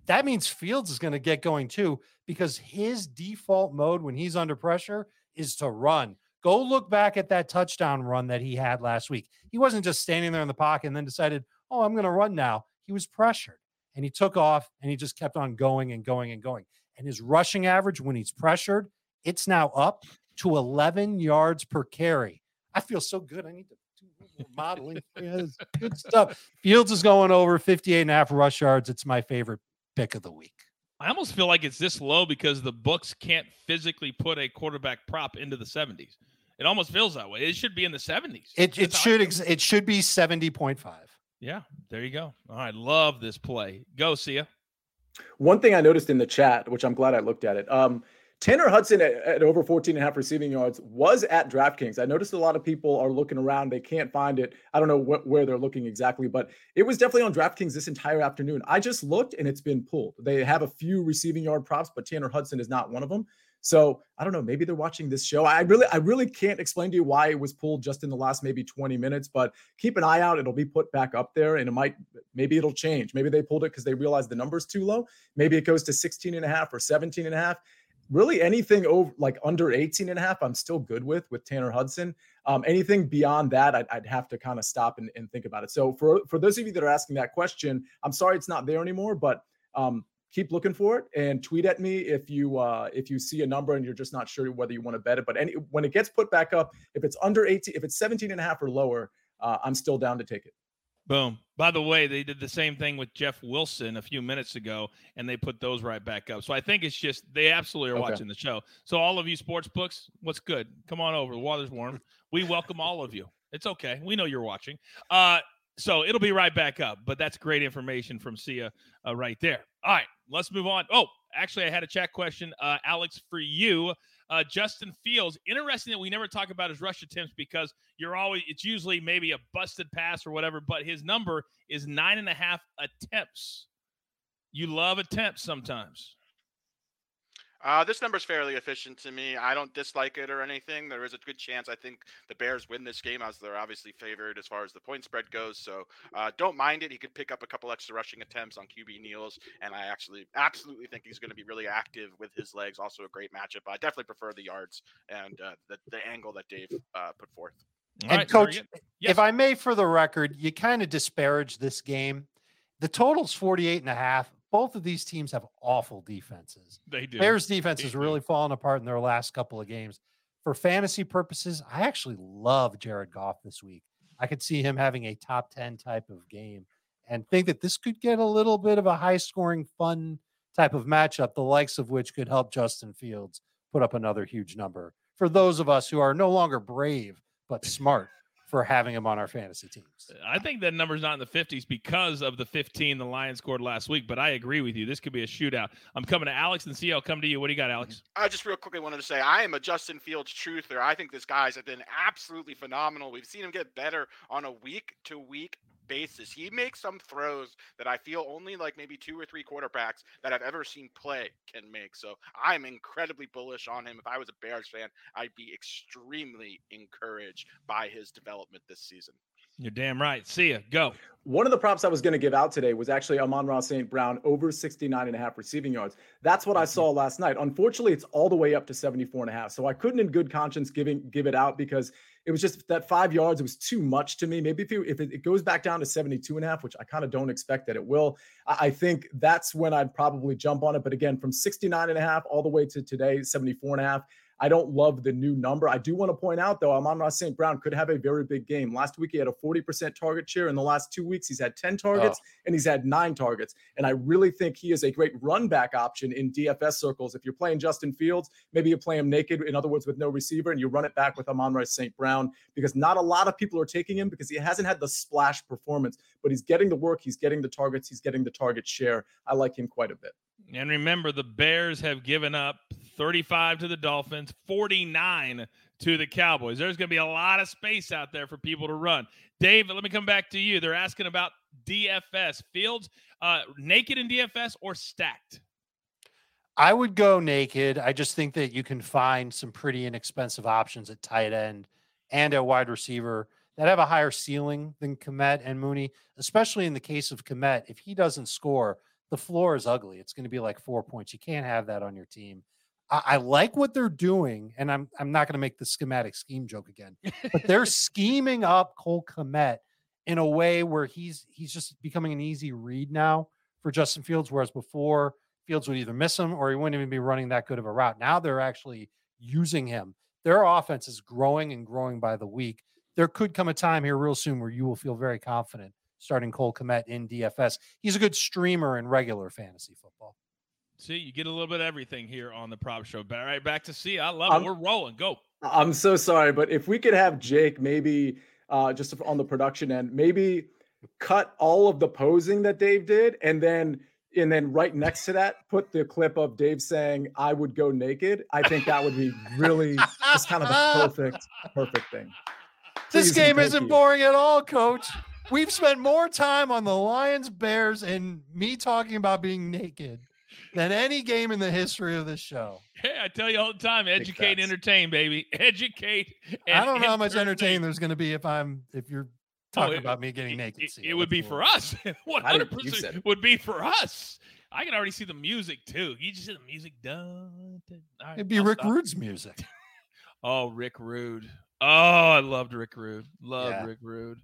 that means Fields is going to get going too, because his default mode when he's under pressure is to run. Go look back at that touchdown run that he had last week. He wasn't just standing there in the pocket and then decided, oh, I'm going to run now. He was pressured and he took off and he just kept on going and going and going. And his rushing average when he's pressured, it's now up to 11 yards per carry. I feel so good. I need to modeling. Yes, good stuff. Fields is going over 58 and a half rush yards. It's my favorite pick of the week. I almost feel like it's this low because the books can't physically put a quarterback prop into the 70s. It almost feels that way. It should be in the 70s. It it should ex- it should be 70.5. Yeah, there you go. All right, love this play. Go, Sia. One thing I noticed in the chat, which I'm glad I looked at it. Um, Tanner Hudson at, at, over 14 and a half receiving yards was at DraftKings. I noticed a lot of people are looking around. They can't find it. I don't know wh- where they're looking exactly, but it was definitely on DraftKings this entire afternoon. I just looked and it's been pulled. They have a few receiving yard props, but Tanner Hudson is not one of them. So I don't know. Maybe they're watching this show. I really, I really can't explain to you why it was pulled just in the last maybe 20 minutes, but keep an eye out. It'll be put back up there and it might, maybe it'll change. Maybe they pulled it because they realized the number's too low. Maybe it goes to 16 and a half or 17 and a half really anything over like under 18 and a half i'm still good with with tanner hudson. Um, anything beyond that i'd, I'd have to kind of stop and, and, think about it. So for for those of you that are asking that question i'm sorry it's not there anymore but um, keep looking for it and tweet at me if you uh, if you see a number and you're just not sure whether you want to bet it. But any when it gets put back up if it's under 18 if it's 17 and a half or lower uh, i'm still down to take it Boom. By the way, they did the same thing with Jeff Wilson a few minutes ago, and they put those right back up. So I think it's just they absolutely are okay. watching the show. So all of you sports books, what's good? Come on over. The water's warm. We welcome all of you. It's okay. We know you're watching. Uh, so it'll be right back up. But that's great information from Sia uh, right there. All right, let's move on. Oh, actually, I had a chat question, uh, Alex, for you. Uh, Justin Fields. Interesting that we never talk about his rush attempts because you're always it's usually maybe a busted pass or whatever, but his number is nine and a half attempts. You love attempts sometimes. Uh, this number is fairly efficient to me. I don't dislike it or anything. There is a good chance I think the Bears win this game as they're obviously favored as far as the point spread goes. So uh, don't mind it. He could pick up a couple extra rushing attempts on QB kneels, and I actually absolutely think he's going to be really active with his legs. Also a great matchup. I definitely prefer the yards and uh, the, the angle that Dave uh, put forth. All and right, coach, yes. if I may, for the record, you kind of disparage this game. The total's 48 and a half both of these teams have awful defenses. They do. Bears defense has really fallen apart in their last couple of games. For fantasy purposes, I actually love Jared Goff this week. I could see him having a top 10 type of game and think that this could get a little bit of a high scoring, fun type of matchup, the likes of which could help Justin Fields put up another huge number. For those of us who are no longer brave, but smart for having him on our fantasy teams. I think that number's not in the 50s because of the 15 the Lions scored last week, but I agree with you. This could be a shootout. I'm coming to Alex and see. I'll come to you. What do you got, Alex? I just real quickly wanted to say I am a Justin Fields truther. I think this guy's been absolutely phenomenal. We've seen him get better on a week to week basis. He makes some throws that I feel only like maybe two or three quarterbacks that I've ever seen play can make. So I'm incredibly bullish on him. If I was a Bears fan, I'd be extremely encouraged by his development this season. You're damn right. Sia. Go. One of the props I was going to give out today was actually Amon-Ra St. Brown over 69 and a half receiving yards. That's what I mm-hmm. saw last night. Unfortunately, it's all the way up to 74 and a half. So I couldn't in good conscience giving give it out because it was just that five yards. It was too much to me. Maybe if, it, if it, goes back down to 72 and a half, which I kind of don't expect that it will, I, I think that's when I'd probably jump on it. But again, from 69 and a half all the way to today, 74 and a half, I don't love the new number. I do want to point out, though, Amon-Ra St. Brown could have a very big game. Last week, he had a 40% target share. In the last two weeks, he's had 10 targets oh. and he's had nine targets. And I really think he is a great run back option in DFS circles. If you're playing Justin Fields, maybe you play him naked, in other words, with no receiver, and you run it back with Amon-Ra St. Brown because not a lot of people are taking him because he hasn't had the splash performance, but he's getting the work, he's getting the targets, he's getting the target share. I like him quite a bit. And remember, the Bears have given up 35 to the Dolphins, 49 to the Cowboys. There's going to be a lot of space out there for people to run. Dave, let me come back to you. They're asking about DFS. Fields, uh, naked in DFS or stacked? I would go naked. I just think that you can find some pretty inexpensive options at tight end and at wide receiver that have a higher ceiling than Kmet and Mooney, especially in the case of Kmet. If he doesn't score, the floor is ugly. It's going to be like four points. You can't have that on your team. I, I like what they're doing, and I'm I'm not going to make the schematic scheme joke again, but they're scheming up Cole Kmet in a way where he's he's just becoming an easy read now for Justin Fields, whereas before Fields would either miss him or he wouldn't even be running that good of a route. Now they're actually using him. Their offense is growing and growing by the week. there could come a time here real soon where you will feel very confident starting Cole Kmet in DFS. He's a good streamer in regular fantasy football. See, you get a little bit of everything here on the prop show. All right, back to Sia. I love it. We're rolling. Go. I'm so sorry, but if we could have Jake maybe uh, just on the production end, maybe cut all of the posing that Dave did, and then and then right next to that, put the clip of Dave saying, "I would go naked." I think that would be really just kind of the perfect, perfect thing. Please this game isn't you. boring at all, Coach. We've spent more time on the Lions, Bears, and me talking about being naked than any game in the history of this show. Hey, I tell you all the time, educate, entertain, baby. Educate. I don't know how much entertain there's going to be if I'm if you're oh, talking oh, it, about me getting naked. It, it would be for us. One hundred percent would be for us. I can already see the music too. You just see the music done. Right, It'd be I'll Rick stop. Rude's music. oh, Rick Rude. Oh, I loved Rick Rude. Loved yeah. Rick Rude.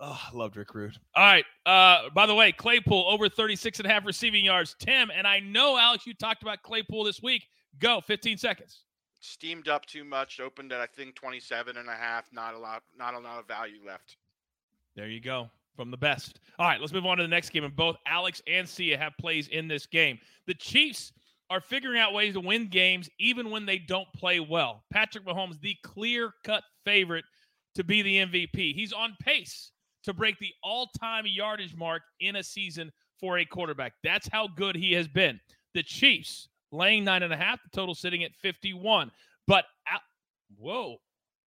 Oh, I loved Rick Rude. All right. Uh, by the way, Claypool over 36 and a half receiving yards. Tim, and I know, Alex, you talked about Claypool this week. Go, 15 seconds. Steamed up too much. Opened at, I think, 27 and a half. Not a lot, not a lot of value left. There you go. From the best. All right, let's move on to the next game. And both Alex and Sia have plays in this game. The Chiefs are figuring out ways to win games even when they don't play well. Patrick Mahomes, the clear cut favorite to be the MVP. He's on pace to break the all time yardage mark in a season for a quarterback. That's how good he has been. The Chiefs laying nine and a half, the total sitting at 51. But uh, whoa,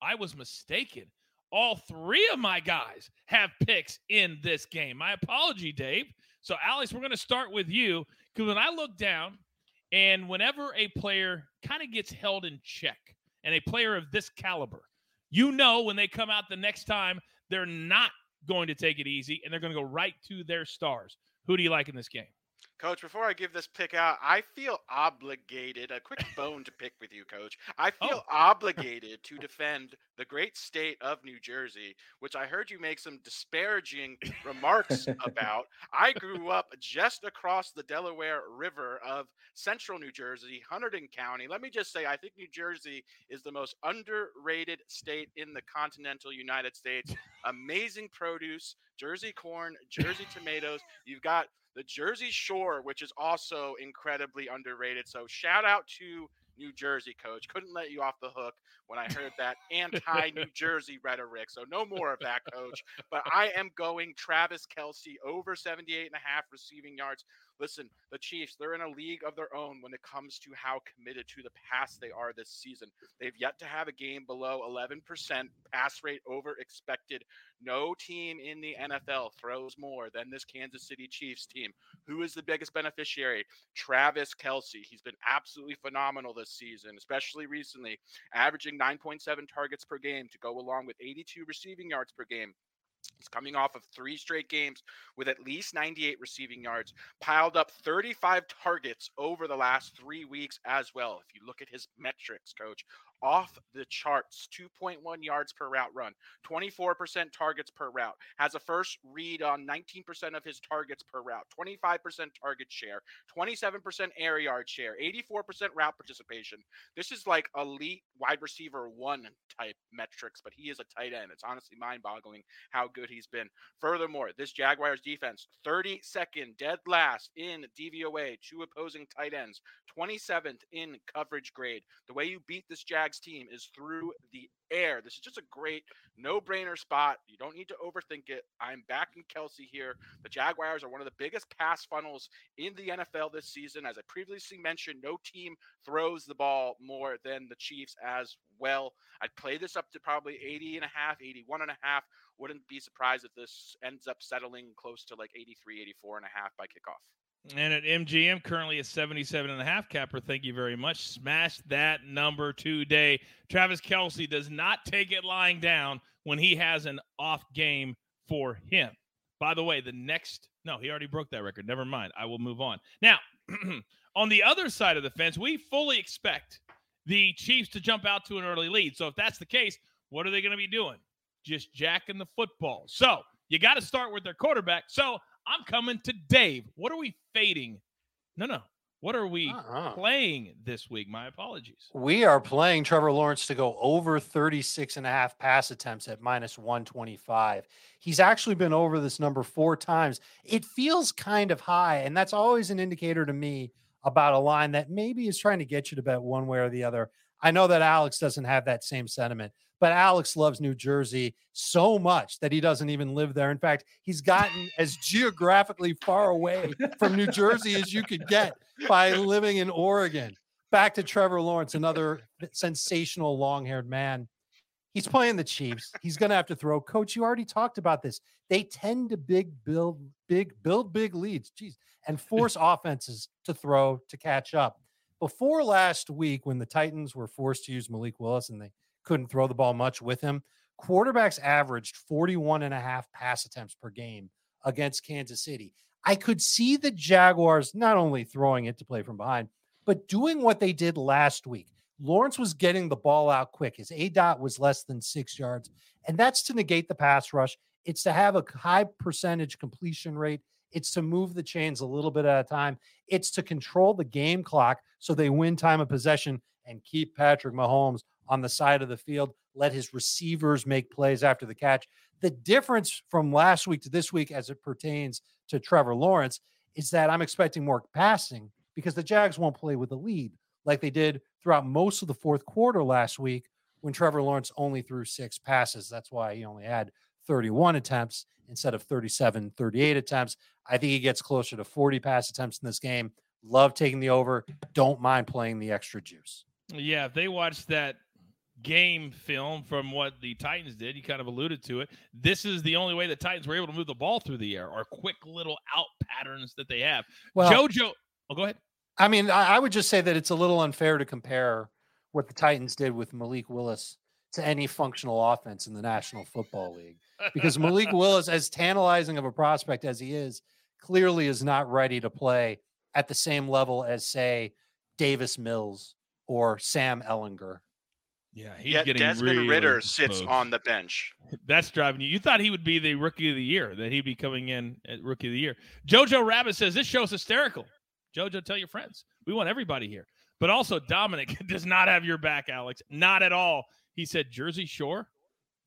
I was mistaken. All three of my guys have picks in this game. My apology, Dave. So, Alex, we're going to start with you because when I look down, and whenever a player kind of gets held in check, and a player of this caliber, you know when they come out the next time, they're not going to take it easy and they're going to go right to their stars. Who do you like in this game? Coach, before I give this pick out, I feel obligated, a quick bone to pick with you, Coach. I feel oh. obligated to defend the great state of New Jersey, which I heard you make some disparaging remarks about. I grew up just across the Delaware River of central New Jersey, Hunterdon County. Let me just say, I think New Jersey is the most underrated state in the continental United States. Amazing produce, Jersey corn, Jersey tomatoes. You've got the Jersey Shore, which is also incredibly underrated. So shout out to New Jersey coach. Couldn't let you off the hook when I heard that anti New Jersey rhetoric. So no more of that, coach. But I am going Travis Kelce over 78 and a half receiving yards. Listen, the Chiefs, they're in a league of their own when it comes to how committed to the pass they are this season. They've yet to have a game below 11% pass rate over expected. No team in the NFL throws more than this Kansas City Chiefs team. Who is the biggest beneficiary? Travis Kelce. He's been absolutely phenomenal this season, especially recently, averaging 9.7 targets per game to go along with 82 receiving yards per game. He's coming off of three straight games with at least 98 receiving yards, piled up 35 targets over the last three weeks as well. If you look at his metrics, coach, off the charts 2.1 yards per route run 24% targets per route has a first read on 19% of his targets per route 25% target share 27% air yard share 84% route participation. This is like elite wide receiver one type metrics but he is a tight end. It's honestly mind-boggling how good he's been. Furthermore this jaguars defense 32nd dead last in dvoa to opposing tight ends 27th in coverage grade. The way you beat this jag Jags team is through the air. This is just a great no brainer spot. You don't need to overthink it. I'm backing Kelce here. The Jaguars are one of the biggest pass funnels in the NFL this season. As I previously mentioned, no team throws the ball more than the Chiefs as well. I'd play this up to probably 80 and a half, 81 and a half. Wouldn't be surprised if this ends up settling close to like 83, 84 and a half by kickoff. And at MGM, currently a 77 and a half capper. Thank you very much. Smash that number today. Travis Kelce does not take it lying down when he has an off game for him. By the way, the next, no, he already broke that record. Never mind. I will move on. Now, on the other side of the fence, we fully expect the Chiefs to jump out to an early lead. So if that's the case, what are they going to be doing? Just jacking the football. So you got to start with their quarterback. So I'm coming to Dave. What are we fading? No, no. What are we Uh-uh. playing this week? My apologies. We are playing Trevor Lawrence to go over 36 and a half pass attempts at minus 125. He's actually been over this number four times. It feels kind of high, and that's always an indicator to me about a line that maybe is trying to get you to bet one way or the other. I know that Alex doesn't have that same sentiment, but Alex loves New Jersey so much that he doesn't even live there. In fact, he's gotten as geographically far away from New Jersey as you could get by living in Oregon. Back to Trevor Lawrence, another sensational long haired man. He's playing the Chiefs. He's going to have to throw. Coach, you already talked about this. They tend to big build big build big leads, jeez, and force offenses to throw to catch up. Before last week, when the Titans were forced to use Malik Willis and they couldn't throw the ball much with him, quarterbacks averaged 41 and a half pass attempts per game against Kansas City. I could see the Jaguars not only throwing it to play from behind, but doing what they did last week. Lawrence was getting the ball out quick. His A dot was less than six yards, and that's to negate the pass rush. It's to have a high percentage completion rate. It's to move the chains a little bit at a time. It's to control the game clock so they win time of possession and keep Patrick Mahomes on the side of the field. Let his receivers make plays after the catch. The difference from last week to this week, as it pertains to Trevor Lawrence, is that I'm expecting more passing because the Jags won't play with a lead like they did throughout most of the fourth quarter last week when Trevor Lawrence only threw six passes. That's why he only had 31 attempts instead of 37, 38 attempts. I think he gets closer to 40 pass attempts in this game. Love taking the over. Don't mind playing the extra juice. Yeah, if they watched that game film from what the Titans did, you kind of alluded to it. This is the only way the Titans were able to move the ball through the air, or quick little out patterns that they have. Well, JoJo, oh, go ahead. I mean, I, I would just say that it's a little unfair to compare what the Titans did with Malik Willis to any functional offense in the National Football League because Malik Willis, as tantalizing of a prospect as he is, clearly is not ready to play at the same level as, say, Davis Mills or Sam Ehlinger. Yeah, he's Yet getting Desmond really Ridder sits on the bench. That's driving you. You thought he would be the rookie of the year, that he'd be coming in at rookie of the year. Jojo Rabbit says this show's hysterical. Jojo, tell your friends. We want everybody here. But also, Dominic does not have your back, Alex. Not at all. He said Jersey Shore.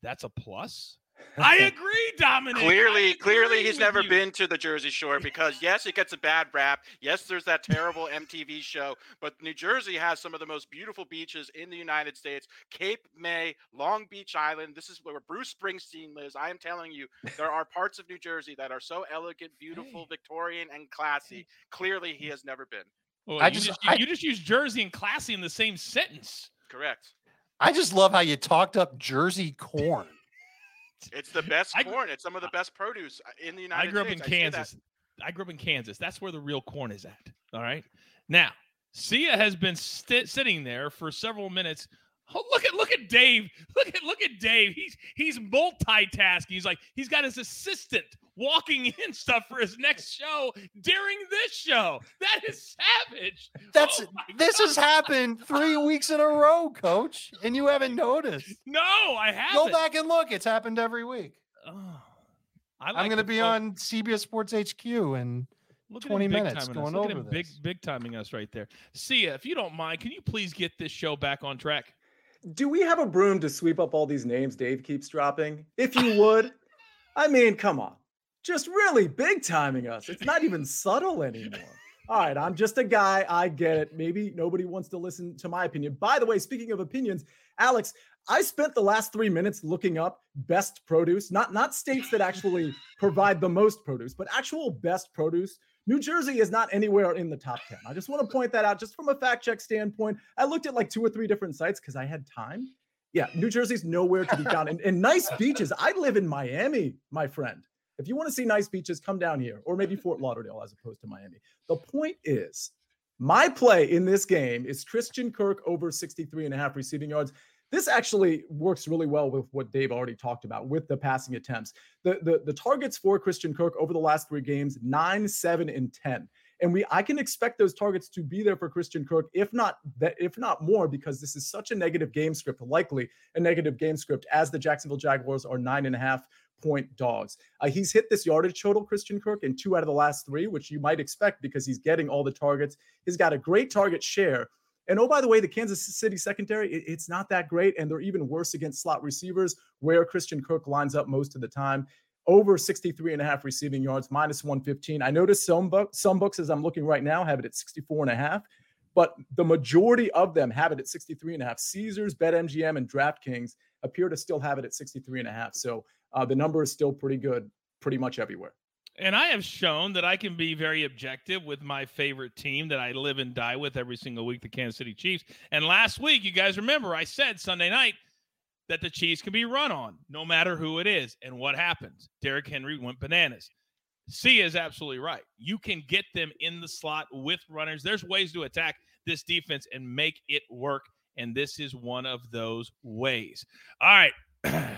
That's a plus. I agree, Dominic. I Clearly, clearly, he's never you. been to the Jersey Shore because yes, it gets a bad rap. Yes, there's that terrible MTV show, but New Jersey has some of the most beautiful beaches in the United States. Cape May, Long Beach Island. This is where Bruce Springsteen lives. I am telling you, there are parts of New Jersey that are so elegant, beautiful, Hey. Victorian, and classy. Clearly, he has never been. Well, I you just- just, I- you just use Jersey and classy in the same sentence. Correct. I just love how you talked up Jersey corn. It's the best I corn. It's some of the best produce uh, in the United States. I grew up States. in I. Kansas. I grew up in Kansas. That's where the real corn is at. All right. Now, Sia has been sti- sitting there for several minutes. Oh, look at look at Dave. Look at look at Dave. He's he's multitasking. He's like he's got his assistant walking in stuff for his next show during this show. That is savage. That's Oh this God. has happened three weeks in a row, coach, and you haven't noticed. no, I haven't. Go back and look. It's happened every week. Oh, I I'm like going to be on CBS Sports HQ and Look at 20 him big minutes going us. Over him big, big timing us right there. Sia, if you don't mind, can you please get this show back on track? Do we have a broom to sweep up all these names Dave keeps dropping? If you would, I mean, come on. Just really big timing us. It's not even subtle anymore. All right, I'm just a guy. I get it. Maybe nobody wants to listen to my opinion. By the way, speaking of opinions, Alex, I spent the last three minutes looking up best produce, not not states that actually provide the most produce, but actual best produce. New Jersey is not anywhere in the top 10. I just want to point that out just from a fact check standpoint. I looked at like two or three different sites because I had time. Yeah, New Jersey's nowhere to be found. And, and nice beaches. I live in Miami, my friend. If you want to see nice beaches, come down here, or maybe Fort Lauderdale as opposed to Miami. The point is, my play in this game is Christian Kirk over 63 and a half receiving yards. This actually works really well with what Dave already talked about with the passing attempts. The, the, the targets for Christian Kirk over the last three games, nine, seven, and 10. And we I can expect those targets to be there for Christian Kirk, if not that, if not more, because this is such a negative game script, likely a negative game script, as the Jacksonville Jaguars are nine and a half point dogs. Uh, he's hit this yardage total, Christian Kirk, in two out of the last three, which you might expect because he's getting all the targets. He's got a great target share. And oh, by the way, the Kansas City secondary, it, it's not that great. And they're even worse against slot receivers, where Christian Kirk lines up most of the time. Over 63 and a half receiving yards, minus 115. I noticed some, some books, as I'm looking right now, have it at 64 and a half but the majority of them have it at 63 and a half. Caesars, BetMGM, and DraftKings appear to still have it at 63 and a half. So uh, the number is still pretty good, pretty much everywhere. And I have shown that I can be very objective with my favorite team that I live and die with every single week, the Kansas City Chiefs. And last week, you guys remember, I said Sunday night that the Chiefs can be run on no matter who it is. And what happens? Derrick Henry went bananas. Sia is absolutely right. You can get them in the slot with runners. There's ways to attack this defense and make it work. And this is one of those ways. All right.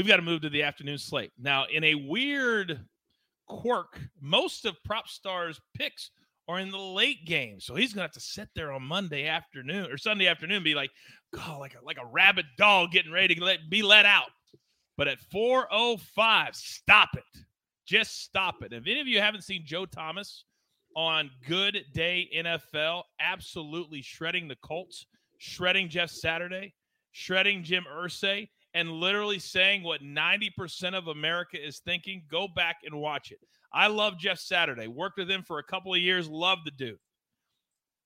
we've got to move to the afternoon slate. Now, in a weird quirk, most of PropStarz's picks are in the late game. So he's gonna have to sit there on Monday afternoon or Sunday afternoon, be like, God, like a like a rabid dog getting ready to let, be let out. But at 405, stop it. Just stop it. If any of you haven't seen Joe Thomas on Good Day NFL, absolutely shredding the Colts, shredding Jeff Saturday, shredding Jim Irsay and literally saying what 90% of America is thinking, go back and watch it. I love Jeff Saturday. Worked with him for a couple of years. Love the dude.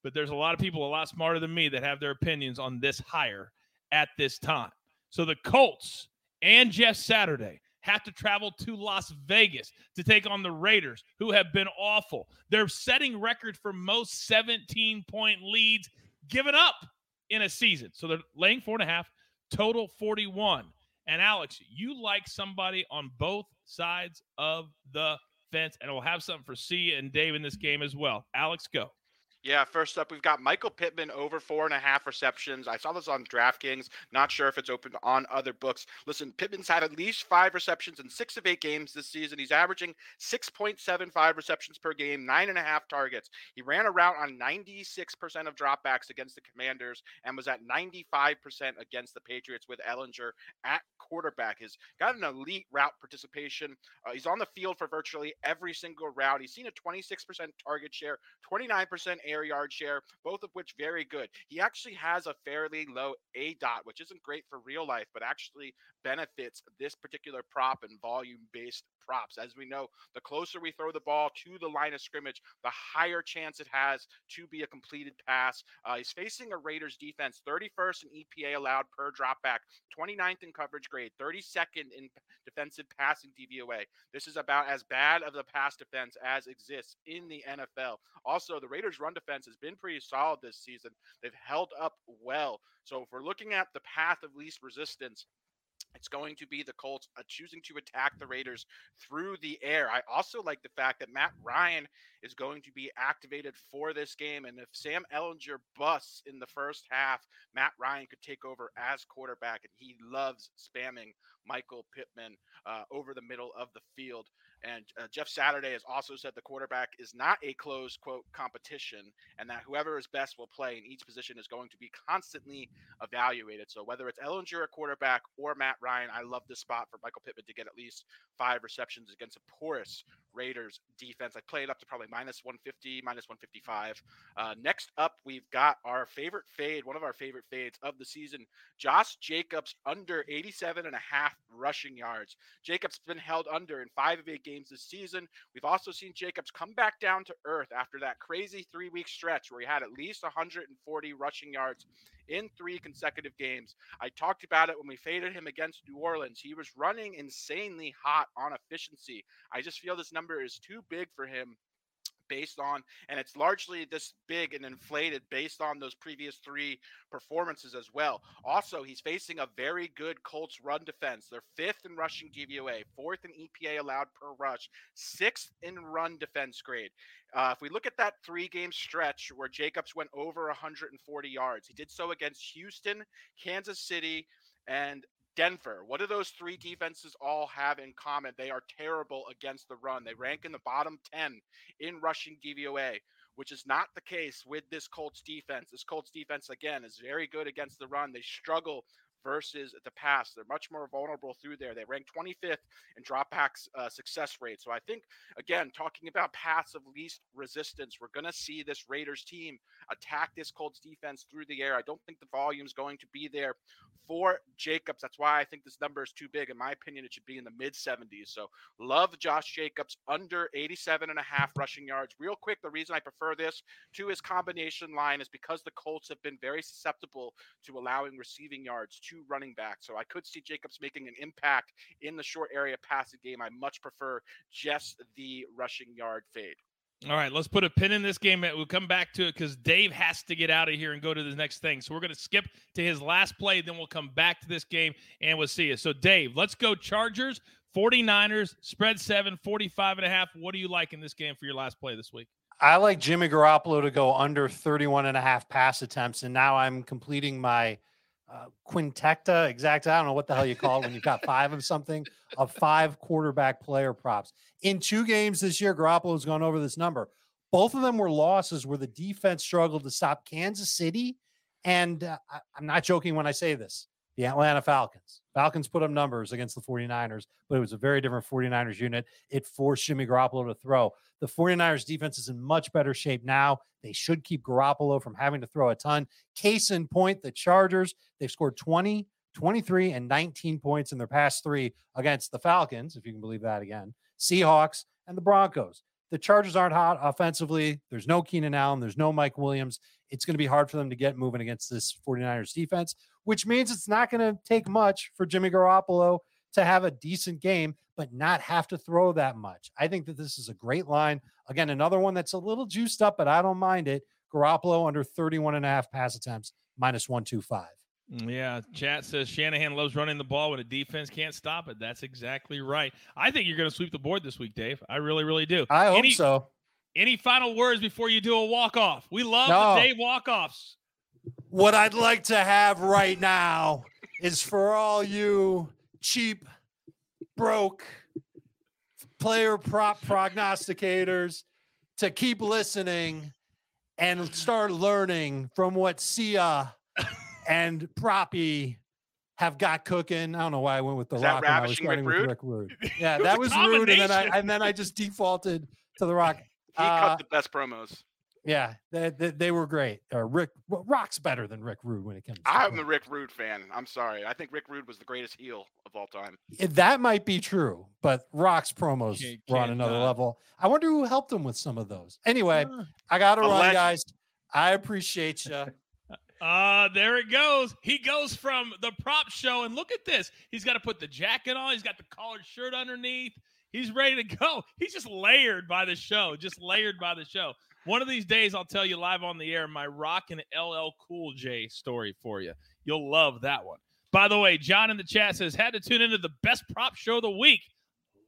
But there's a lot of people a lot smarter than me that have their opinions on this hire at this time. So the Colts and Jeff Saturday have to travel to Las Vegas to take on the Raiders, who have been awful. They're setting record for most 17 point leads given up in a season. So they're laying four and a half total 41. And Alex, you like somebody on both sides of the fence, and we'll have something for Sia and Dave in this game as well. Alex, go. Yeah, first up, we've got Michael Pittman over four and a half receptions. I saw this on DraftKings. Not sure if it's open on other books. Listen, Pittman's had at least five receptions in six of eight games this season. He's averaging 6.75 receptions per game, nine and a half targets. He ran a route on 96% of dropbacks against the Commanders and was at 95% against the Patriots with Ehlinger at quarterback. He's got an elite route participation. Uh, he's on the field for virtually every single route. He's seen a 26% target share, 29% air air yard share, both of which very good. He actually has a fairly low A dot, which isn't great for real life, but actually benefits this particular prop and volume based props. As we know, the closer we throw the ball to the line of scrimmage, the higher chance it has to be a completed pass. Uh, he's facing a Raiders defense, 31st in EPA allowed per dropback, 29th in coverage grade, 32nd in defensive passing DVOA. This is about as bad of a pass defense as exists in the NFL. Also, the Raiders' run defense has been pretty solid this season. They've held up well. So if we're looking at the path of least resistance, it's going to be the Colts uh, choosing to attack the Raiders through the air. I also like the fact that Matt Ryan is going to be activated for this game. And if Sam Ehlinger busts in the first half, Matt Ryan could take over as quarterback. And he loves spamming Michael Pittman uh, over the middle of the field. And uh, Jeff Saturday has also said the quarterback is not a closed quote competition, and that whoever is best will play in each position is going to be constantly evaluated. So whether it's Ehlinger a quarterback or Matt Ryan, I love this spot for Michael Pittman to get at least five receptions against a porous Raiders defense. I played up to probably minus 150, minus 155. Uh, next up, we've got our favorite fade, one of our favorite fades of the season. Josh Jacobs under 87 and a half rushing yards. Jacobs has been held under in five of eight games this season. We've also seen Jacobs come back down to earth after that crazy three week stretch where he had at least 140 rushing yards in three consecutive games. I talked about it when we faded him against New Orleans. He was running insanely hot on efficiency. I just feel this number is too big for him based on, and it's largely this big and inflated based on those previous three performances as well. Also, he's facing a very good Colts run defense. They're fifth in rushing DVOA, fourth in EPA allowed per rush, sixth in run defense grade. Uh, if we look at that three game stretch where Jacobs went over 140 yards, he did so against Houston, Kansas City, and Denver. What do those three defenses all have in common? They are terrible against the run. They rank in the bottom 10 in rushing DVOA, which is not the case with this Colts defense. This Colts defense, again, is very good against the run. They struggle versus the pass. They're much more vulnerable through there. They rank 25th in dropbacks uh, success rate. So I think, again, talking about paths of least resistance, we're going to see this Raiders team attack this Colts defense through the air. I don't think the volume is going to be there for Jacobs. That's why I think this number is too big. In my opinion, it should be in the mid 70s. So love Josh Jacobs under 87 and a half rushing yards. Real quick, the reason I prefer this to his combination line is because the Colts have been very susceptible to allowing receiving yards to running backs. So I could see Jacobs making an impact in the short area passing game. I much prefer just the rushing yard fade. All right, let's put a pin in this game. We'll come back to it because Dave has to get out of here and go to the next thing. So we're going to skip to his last play, then we'll come back to this game and we'll see you. So, Dave, let's go Chargers, 49ers, spread seven, 45 and a half. What do you like in this game for your last play this week? I like Jimmy Garoppolo to go under 31 and a half pass attempts. And now I'm completing my – uh, quintecta exact. I don't know what the hell you call it when you've got five of something of five quarterback player props in two games this year. Garoppolo's gone over this number. Both of them were losses where the defense struggled to stop Kansas City, and uh, I, I'm not joking when I say this the Atlanta Falcons. Falcons put up numbers against the 49ers, but it was a very different 49ers unit. It forced Jimmy Garoppolo to throw. The 49ers defense is in much better shape now. They should keep Garoppolo from having to throw a ton. Case in point, the Chargers, they've scored 20, 23, and 19 points in their past three against the Falcons, if you can believe that again, Seahawks, and the Broncos. The Chargers aren't hot offensively. There's no Keenan Allen. There's no Mike Williams. It's going to be hard for them to get moving against this 49ers defense, which means it's not going to take much for Jimmy Garoppolo to have a decent game, but not have to throw that much. I think that this is a great line. Again, another one that's a little juiced up, but I don't mind it. Garoppolo under 31 and a half pass attempts, minus 125. Mm, yeah, chat says Shanahan loves running the ball when a defense can't stop it. That's exactly right. I think you're going to sweep the board this week, Dave. I really, really do. I hope any, so. Any final words before you do a walk off? We love no. the Dave walk offs. What I'd like to have right now is for all you cheap, broke player prop prognosticators to keep listening and start learning from what Sia and Proppy have got cooking. I don't know why I went with the Rock. That I was starting Rick with Rick Rude. Yeah, that was rude, and then I and then I just defaulted to the Rock. He uh, cut the best promos. Yeah, they, they, they were great. Uh, Rick Rock's better than Rick Rude when it comes. To I'm a Rick Rude fan. I'm sorry. I think Rick Rude was the greatest heel of all time. That might be true, but Rock's promos can't, were on another uh, level. I wonder who helped him with some of those. Anyway, uh, I got to run, legend. guys. I appreciate you. Uh, there it goes. He goes from the prop show, and look at this. He's got to put the jacket on. He's got the collared shirt underneath. He's ready to go. He's just layered by the show, just layered by the show. One of these days, I'll tell you live on the air my Rock and LL Cool J story for you. You'll love that one. By the way, John in the chat says, had to tune into the best prop show of the week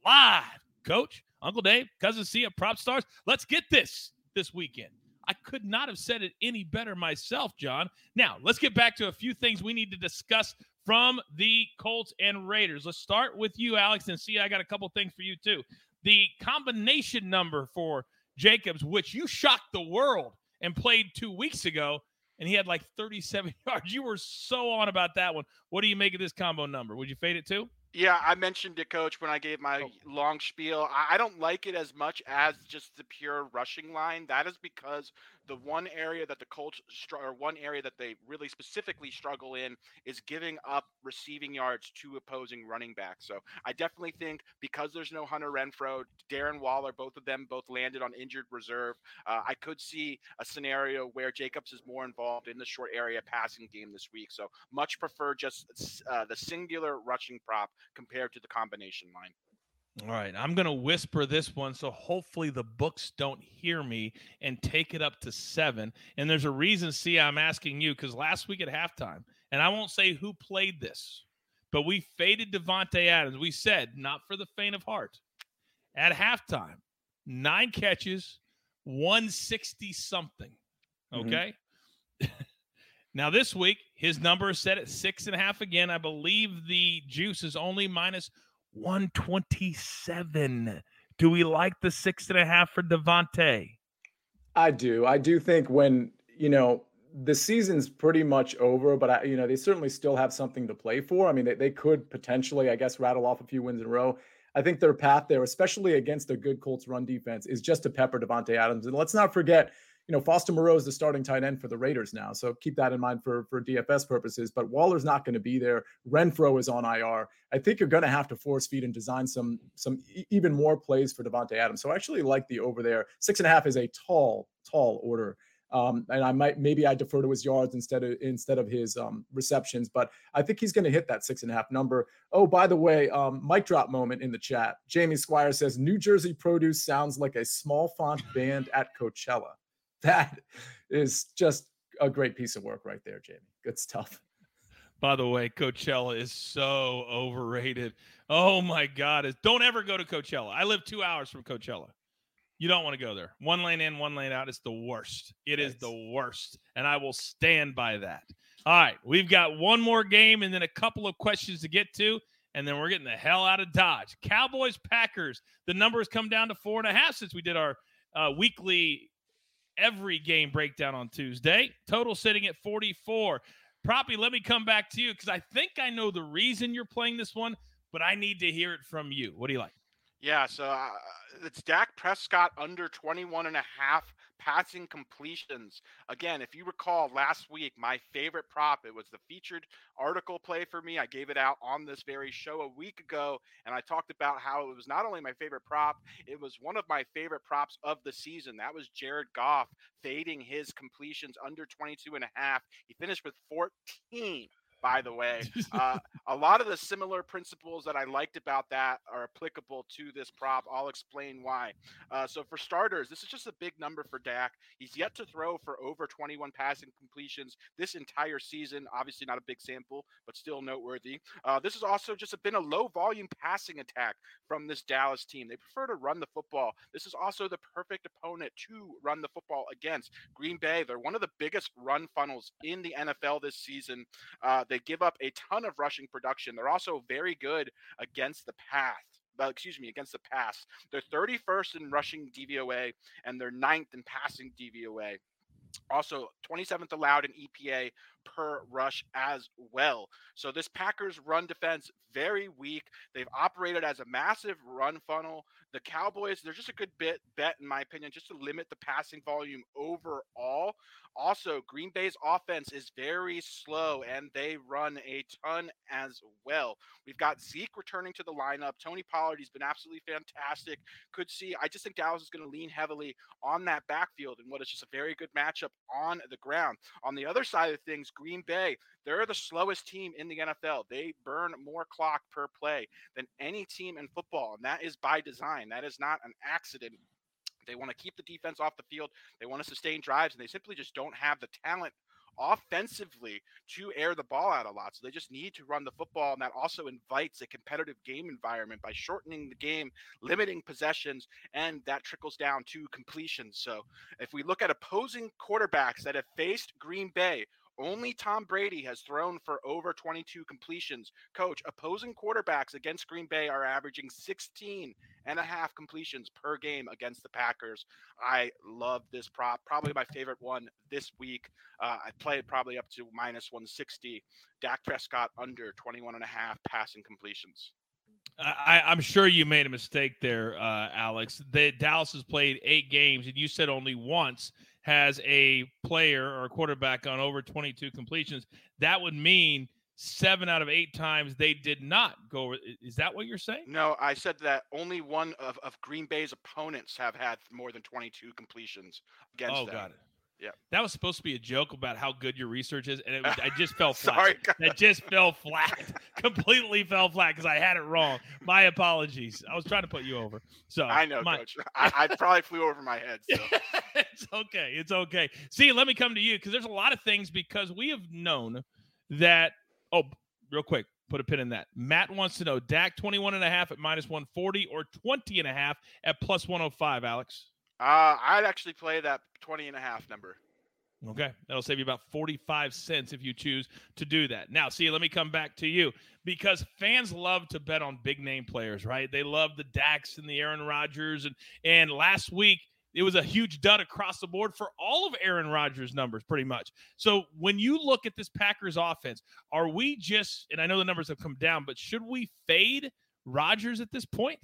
live. Coach, Uncle Dave, Cousin Sia, PropStarz. Let's get this this weekend. I could not have said it any better myself, John. Now, let's get back to a few things we need to discuss from the Colts and Raiders. Let's start with you, Alex, and see, I got a couple things for you too. The combination number for Jacobs, which you shocked the world and played two weeks ago, and he had like 37 yards. You were so on about that one. What do you make of this combo number? Would you fade it too? Yeah, I mentioned it, coach, when I gave my oh. long spiel. I don't like it as much as just the pure rushing line. That is because the one area that the Colts str- or one area that they really specifically struggle in is giving up receiving yards to opposing running backs. So I definitely think because there's no Hunter Renfrow, Darren Waller, both of them both landed on injured reserve. Uh, I could see a scenario where Jacobs is more involved in the short area passing game this week. So much prefer just uh, the singular rushing prop compared to the combination line. All right, I'm going to whisper this one so hopefully the books don't hear me and take it up to seven. And there's a reason, see, I'm asking you because last week at halftime, and I won't say who played this, but we faded Davante Adams. We said not for the faint of heart. At halftime, nine catches, 160 something. Mm-hmm. Okay. now this week, his number is set at six and a half again. I believe the juice is only minus 127. Do we like the six and a half for Davante? I do. I do think when, you know, the season's pretty much over, but I, you know, they certainly still have something to play for. I mean, they, they could potentially, I guess, rattle off a few wins in a row. I think their path there, especially against a good Colts run defense, is just to pepper Davante Adams. And let's not forget, you know, Foster Moreau is the starting tight end for the Raiders now. So keep that in mind for, for DFS purposes. But Waller's not going to be there. Renfrow is on IR. I think you're going to have to force feed and design some some e- even more plays for Davante Adams. So I actually like the over there. Six and a half is a tall, tall order. Um, and I might maybe I defer to his yards instead of instead of his um, receptions, but I think he's going to hit that six and a half number. Oh, by the way, um, mic drop moment in the chat. Jamie Squire says New Jersey produce sounds like a small font band at Coachella. That is just a great piece of work right there, Jamie. Good stuff. By the way, Coachella is so overrated. Oh my God. Don't ever go to Coachella. I live two hours from Coachella. You don't want to go there. One lane in, one lane out. It's the worst. It is the worst. And I will stand by that. All right. We've got one more game and then a couple of questions to get to. And then we're getting the hell out of Dodge. Cowboys, Packers. The numbers come down to four and a half since we did our uh, weekly every game breakdown on Tuesday. Total sitting at 44. Proppy, let me come back to you because I think I know the reason you're playing this one, but I need to hear it from you. What do you like? Yeah, so uh, it's Dak Prescott under 21 and a half passing completions. Again, if you recall last week, my favorite prop, it was the featured article play for me. I gave it out on this very show a week ago, and I talked about how it was not only my favorite prop, it was one of my favorite props of the season. That was Jared Goff fading his completions under 22 and a half. He finished with 14 by the way. Uh, a lot of the similar principles that I liked about that are applicable to this prop. I'll explain why. Uh, so, for starters, this is just a big number for Dak. He's yet to throw for over 21 passing completions this entire season. Obviously, not a big sample, but still noteworthy. Uh, this has also just been a low volume passing attack from this Dallas team. They prefer to run the football. This is also the perfect opponent to run the football against. Green Bay, they're one of the biggest run funnels in the NFL this season. Uh, they give up a ton of rushing production. They're also very good against the path. Uh, excuse me, against the pass. They're 31st in rushing DVOA and they're ninth in passing DVOA. Also, 27th allowed in EPA per rush as well. So this Packers run defense very weak. They've operated as a massive run funnel. The Cowboys, they're just a good bit bet in my opinion just to limit the passing volume overall. Also, Green Bay's offense is very slow and they run a ton as well. We've got Zeke returning to the lineup. Tony Pollard, he's been absolutely fantastic. Could see, I just think Dallas is going to lean heavily on that backfield and what is just a very good matchup on the ground. On the other side of things, Green Bay, they're the slowest team in the NFL. They burn more clock per play than any team in football, and that is by design. That is not an accident. They want to keep the defense off the field. They want to sustain drives, and they simply just don't have the talent offensively to air the ball out a lot. So they just need to run the football, and that also invites a competitive game environment by shortening the game, limiting possessions, and that trickles down to completions. So if we look at opposing quarterbacks that have faced Green Bay, only Tom Brady has thrown for over 22 completions. Coach, opposing quarterbacks against Green Bay are averaging 16 and a half completions per game against the Packers. I love this prop. Probably my favorite one this week. Uh, I play it probably up to minus 160. Dak Prescott under 21 and a half passing completions. I, I'm sure you made a mistake there, uh, Alex. The, Dallas has played eight games, and you said only once has a player or a quarterback on over 22 completions, that would mean seven out of eight times they did not go. Is that what you're saying? No, I said that only one of, of Green Bay's opponents have had more than 22 completions against oh, them. got it. Yeah. That was supposed to be a joke about how good your research is, and it was, I just fell flat. Sorry, That just fell flat. Completely fell flat because I had it wrong. My apologies. I was trying to put you over. So I know, my, Coach. I, I probably flew over my head. So. it's okay. It's okay. See, let me come to you because there's a lot of things because we have known that. Oh, real quick, put a pin in that. Matt wants to know Dak 21 and a half at minus 140 or 20 and a half at plus 105, Alex. Uh, I'd actually play that 20 and a half number. Okay. That'll save you about 45 cents if you choose to do that. Now, see, let me come back to you because fans love to bet on big name players, right? They love the Dax and the Aaron Rodgers. And, and last week, it was a huge dud across the board for all of Aaron Rodgers' numbers, pretty much. So when you look at this Packers offense, are we just, and I know the numbers have come down, but should we fade Rodgers at this point?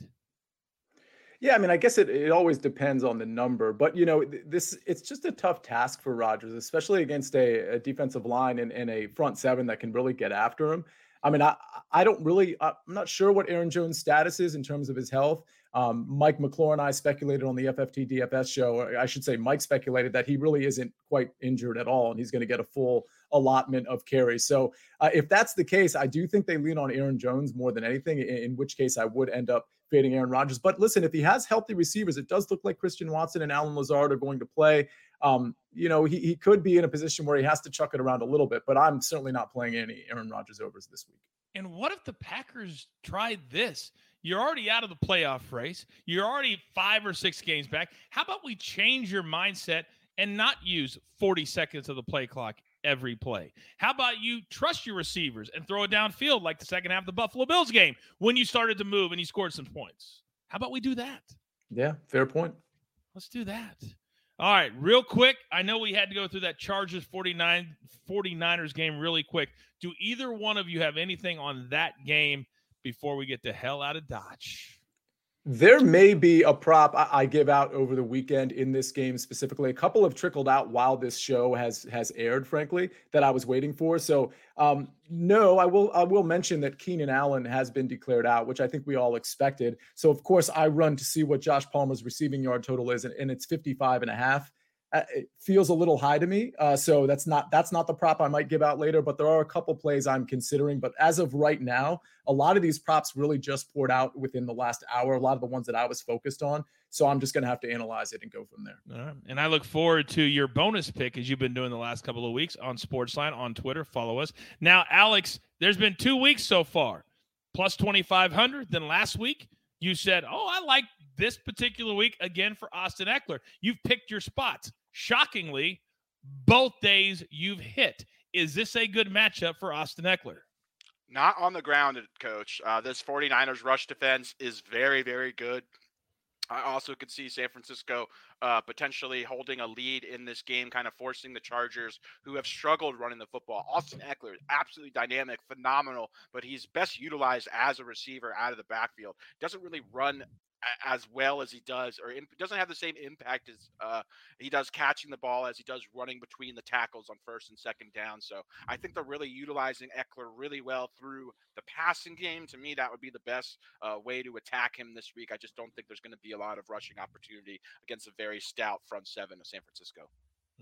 Yeah, I mean, I guess it, it always depends on the number, but you know, this it's just a tough task for Rodgers, especially against a, a defensive line and, and, a front seven that can really get after him. I mean, I I don't really I'm not sure what Aaron Jones' status is in terms of his health. Um, Mike McClure and I speculated on the FFT DFS show. I should say Mike speculated that he really isn't quite injured at all, and he's going to get a full allotment of carries. So uh, if that's the case, I do think they lean on Aaron Jones more than anything. In, in which case, I would end up Aaron Rodgers. But listen, if he has healthy receivers, it does look like Christian Watson and Allen Lazard are going to play. Um, you know, he, he could be in a position where he has to chuck it around a little bit, but I'm certainly not playing any Aaron Rodgers overs this week. And what if the Packers tried this? You're already out of the playoff race. You're already five or six games back. How about we change your mindset and not use 40 seconds of the play clock every play? How about you trust your receivers and throw it downfield like the second half of the Buffalo Bills game when you started to move and you scored some points? How about we do that? Yeah, fair point. Let's do that. All right, real quick. I know we had to go through that Chargers 49 49ers game really quick. Do either one of you have anything on that game before we get the hell out of Dodge? There may be a prop I, give out over the weekend in this game specifically. A couple have trickled out while this show has has aired, frankly, that I was waiting for. So um, no, I will I will mention that Keenan Allen has been declared out, which I think we all expected. So of course I run to see what Josh Palmer's receiving yard total is, and, and it's 55 and a half. Uh, it feels a little high to me. Uh, so that's not that's not the prop I might give out later. But there are a couple plays I'm considering. But as of right now, a lot of these props really just poured out within the last hour. A lot of the ones that I was focused on. So I'm just going to have to analyze it and go from there. And I look forward to your bonus pick as you've been doing the last couple of weeks on SportsLine on Twitter. Follow us now, Alex. There's been two weeks so far, plus 2,500. Then last week you said, "Oh, I like this particular week again for Austin Ekeler, You've picked your spots. Shockingly, both days you've hit. Is this a good matchup for Austin Ekeler? Not on the ground, coach. Uh, this 49ers rush defense is very, very good. I also could see San Francisco uh, potentially holding a lead in this game, kind of forcing the Chargers, who have struggled running the football. Austin Ekeler, absolutely dynamic, phenomenal, but he's best utilized as a receiver out of the backfield. Doesn't really run as well as he does, or imp- doesn't have the same impact as uh, he does catching the ball as he does running between the tackles on first and second down. So I think they're really utilizing Ekeler really well through the passing game. To me, that would be the best uh, way to attack him this week. I just don't think there's going to be a lot of rushing opportunity against a very stout front seven of San Francisco.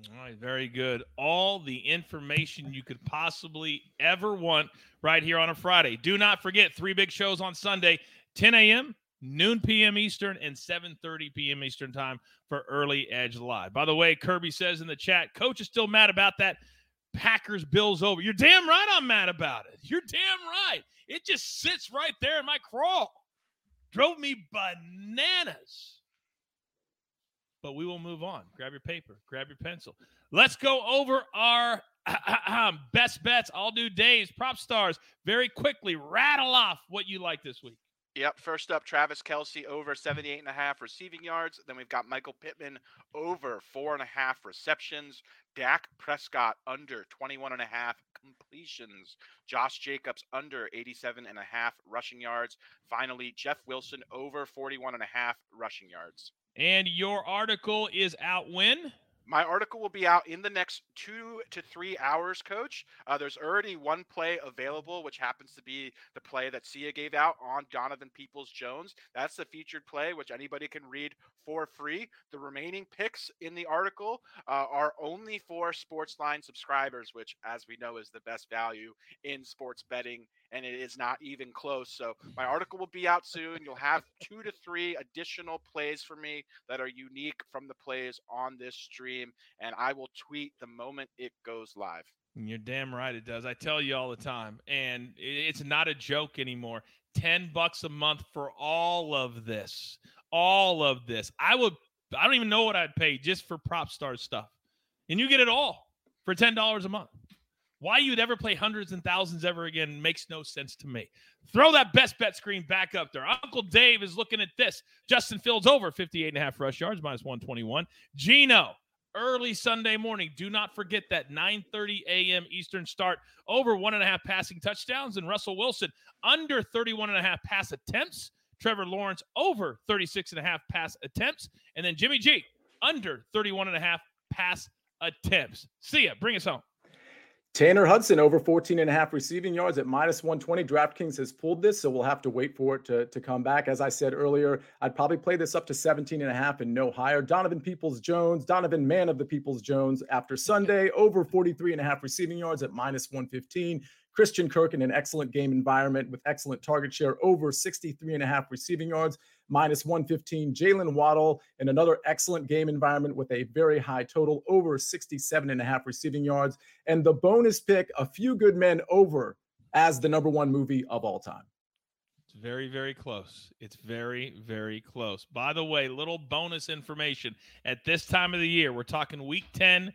All right, very good. All the information you could possibly ever want right here on a Friday. Do not forget three big shows on Sunday, 10 a.m., noon p.m. Eastern and 7:30 p.m. Eastern time for early edge live. By the way, Kirby says in the chat, coach is still mad about that Packers Bills over. You're damn right I'm mad about it. You're damn right. It just sits right there in my crawl. Drove me bananas. But we will move on. Grab your paper, grab your pencil. Let's go over our best bets. I'll do days, PropStarz very quickly. Rattle off what you like this week. Yep. First up, Travis Kelce over 78 and a half receiving yards. Then we've got Michael Pittman over four and a half receptions. Dak Prescott under 21 and a half completions. Josh Jacobs under 87 and a half rushing yards. Finally, Jeff Wilson over 41 and a half rushing yards. And your article is out when? My article will be out in the next two to three hours, Coach. Uh, there's already one play available, which happens to be the play that Sia gave out on Donovan Peoples Jones. That's the featured play, which anybody can read for free. The remaining picks in the article uh, are only for SportsLine subscribers, which, as we know, is the best value in sports betting and it is not even close. So my article will be out soon. You'll have two to three additional plays for me that are unique from the plays on this stream, and I will tweet the moment it goes live. You're damn right it does. I tell you all the time, and it's not a joke anymore. 10 bucks a month for all of this. All of this. I would I don't even know what I'd pay just for prop star stuff. And you get it all for $10 a month. Why you'd ever play hundreds and thousands ever again makes no sense to me. Throw that best bet screen back up there. Uncle Dave is looking at this. Justin Fields over 58 and a half rush yards, minus 121. Geno, early Sunday morning. Do not forget that 9:30 a.m. Eastern start over one and a half passing touchdowns. And Russell Wilson under 31 and a half pass attempts. Trevor Lawrence over 36 and a half pass attempts. And then Jimmy G under 31 and a half pass attempts. Sia. Bring us home. Tanner Hudson over 14 and a half receiving yards at minus 120. DraftKings has pulled this, so we'll have to wait for it to, to come back. As I said earlier, I'd probably play this up to 17 and a half and no higher. Donovan Peoples Jones, Donovan Man of the Peoples Jones after Sunday, over 43 and a half receiving yards at minus 115. Christian Kirk in an excellent game environment with excellent target share, over 63 and a half receiving yards, minus 115. Jalen Waddle in another excellent game environment with a very high total, over 67 and a half receiving yards. And the bonus pick, A Few Good Men over as the number one movie of all time. It's very, very close. It's very, very close. By the way, little bonus information at this time of the year, we're talking week 10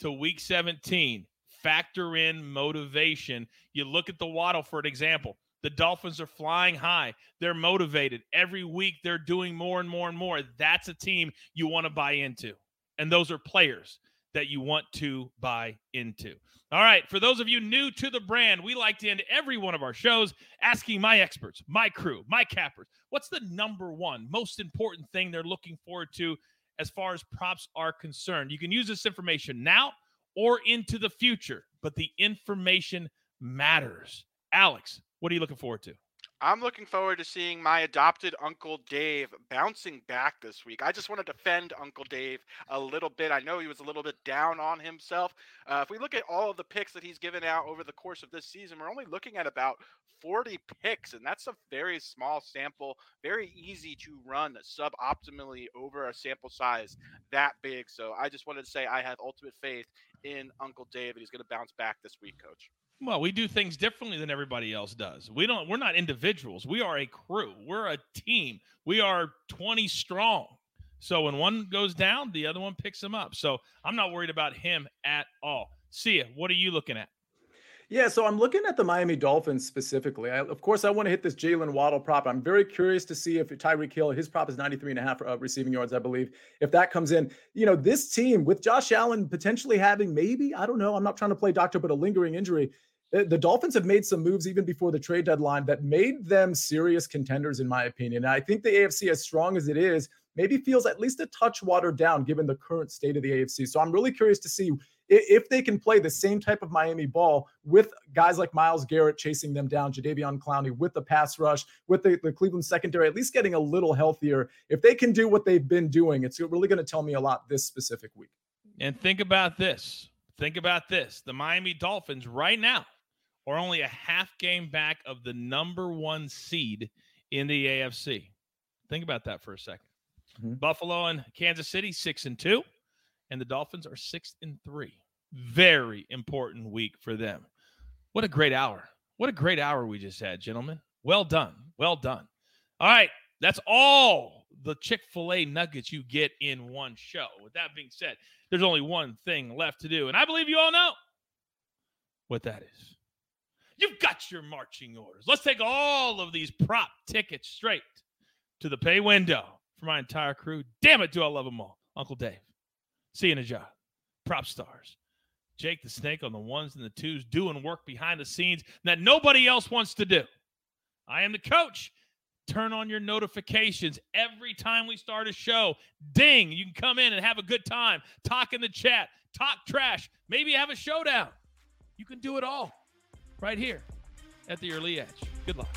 to week 17 factor in motivation. You look at the Waddle for an example. The Dolphins are flying high. They're motivated. Every week they're doing more and more and more. That's a team you want to buy into. And those are players that you want to buy into. All right, for those of you new to the brand, we like to end every one of our shows asking my experts, my crew, my cappers, what's the number one most important thing they're looking forward to as far as props are concerned? You can use this information now or into the future, but the information matters. Alex, what are you looking forward to? I'm looking forward to seeing my adopted Uncle Dave bouncing back this week. I just want to defend Uncle Dave a little bit. I know he was a little bit down on himself. Uh, if we look at all of the picks that he's given out over the course of this season, we're only looking at about 40 picks, and that's a very small sample, very easy to run suboptimally over a sample size that big. So I just wanted to say I have ultimate faith in Uncle Dave, and he's going to bounce back this week, Coach. Well, we do things differently than everybody else does. We don't. We're not individuals. We are a crew. We're a team. We are 20 strong. So when one goes down, the other one picks him up. So I'm not worried about him at all. Sia. What are you looking at? Yeah, so I'm looking at the Miami Dolphins specifically. I, of course, I want to hit this Jalen Waddle prop. I'm very curious to see if Tyreek Hill, his prop is 93 and a half uh, receiving yards, I believe. If that comes in, you know, this team with Josh Allen potentially having maybe, I don't know, I'm not trying to play doctor, but a lingering injury. The, Dolphins have made some moves even before the trade deadline that made them serious contenders, in my opinion. And I think the AFC, as strong as it is, maybe feels at least a touch watered down given the current state of the AFC. So I'm really curious to see if they can play the same type of Miami ball with guys like Myles Garrett chasing them down, Jadeveon Clowney with the pass rush, with the, the Cleveland secondary, at least getting a little healthier. If they can do what they've been doing, it's really going to tell me a lot this specific week. And think about this. Think about this. The Miami Dolphins right now are only a half game back of the number one seed in the AFC. Think about that for a 2nd mm-hmm. Buffalo and Kansas City, six and two and the Dolphins are six and three. Very important week for them. What a great hour. What a great hour we just had, gentlemen. Well done. Well done. All right. That's all the Chick fil A nuggets you get in one show. With that being said, there's only one thing left to do. And I believe you all know what that is. You've got your marching orders. Let's take all of these prop tickets straight to the pay window for my entire crew. Damn it, do I love them all. Uncle Dave. Sia Nejad. Prop stars. Jake the Snake on the ones and the twos, doing work behind the scenes that nobody else wants to do. I am the coach. turn on your notifications every time we start a show. Ding, you can come in and have a good time, talk in the chat, talk trash, maybe have a showdown. You can do it all right here at the early edge. Good luck.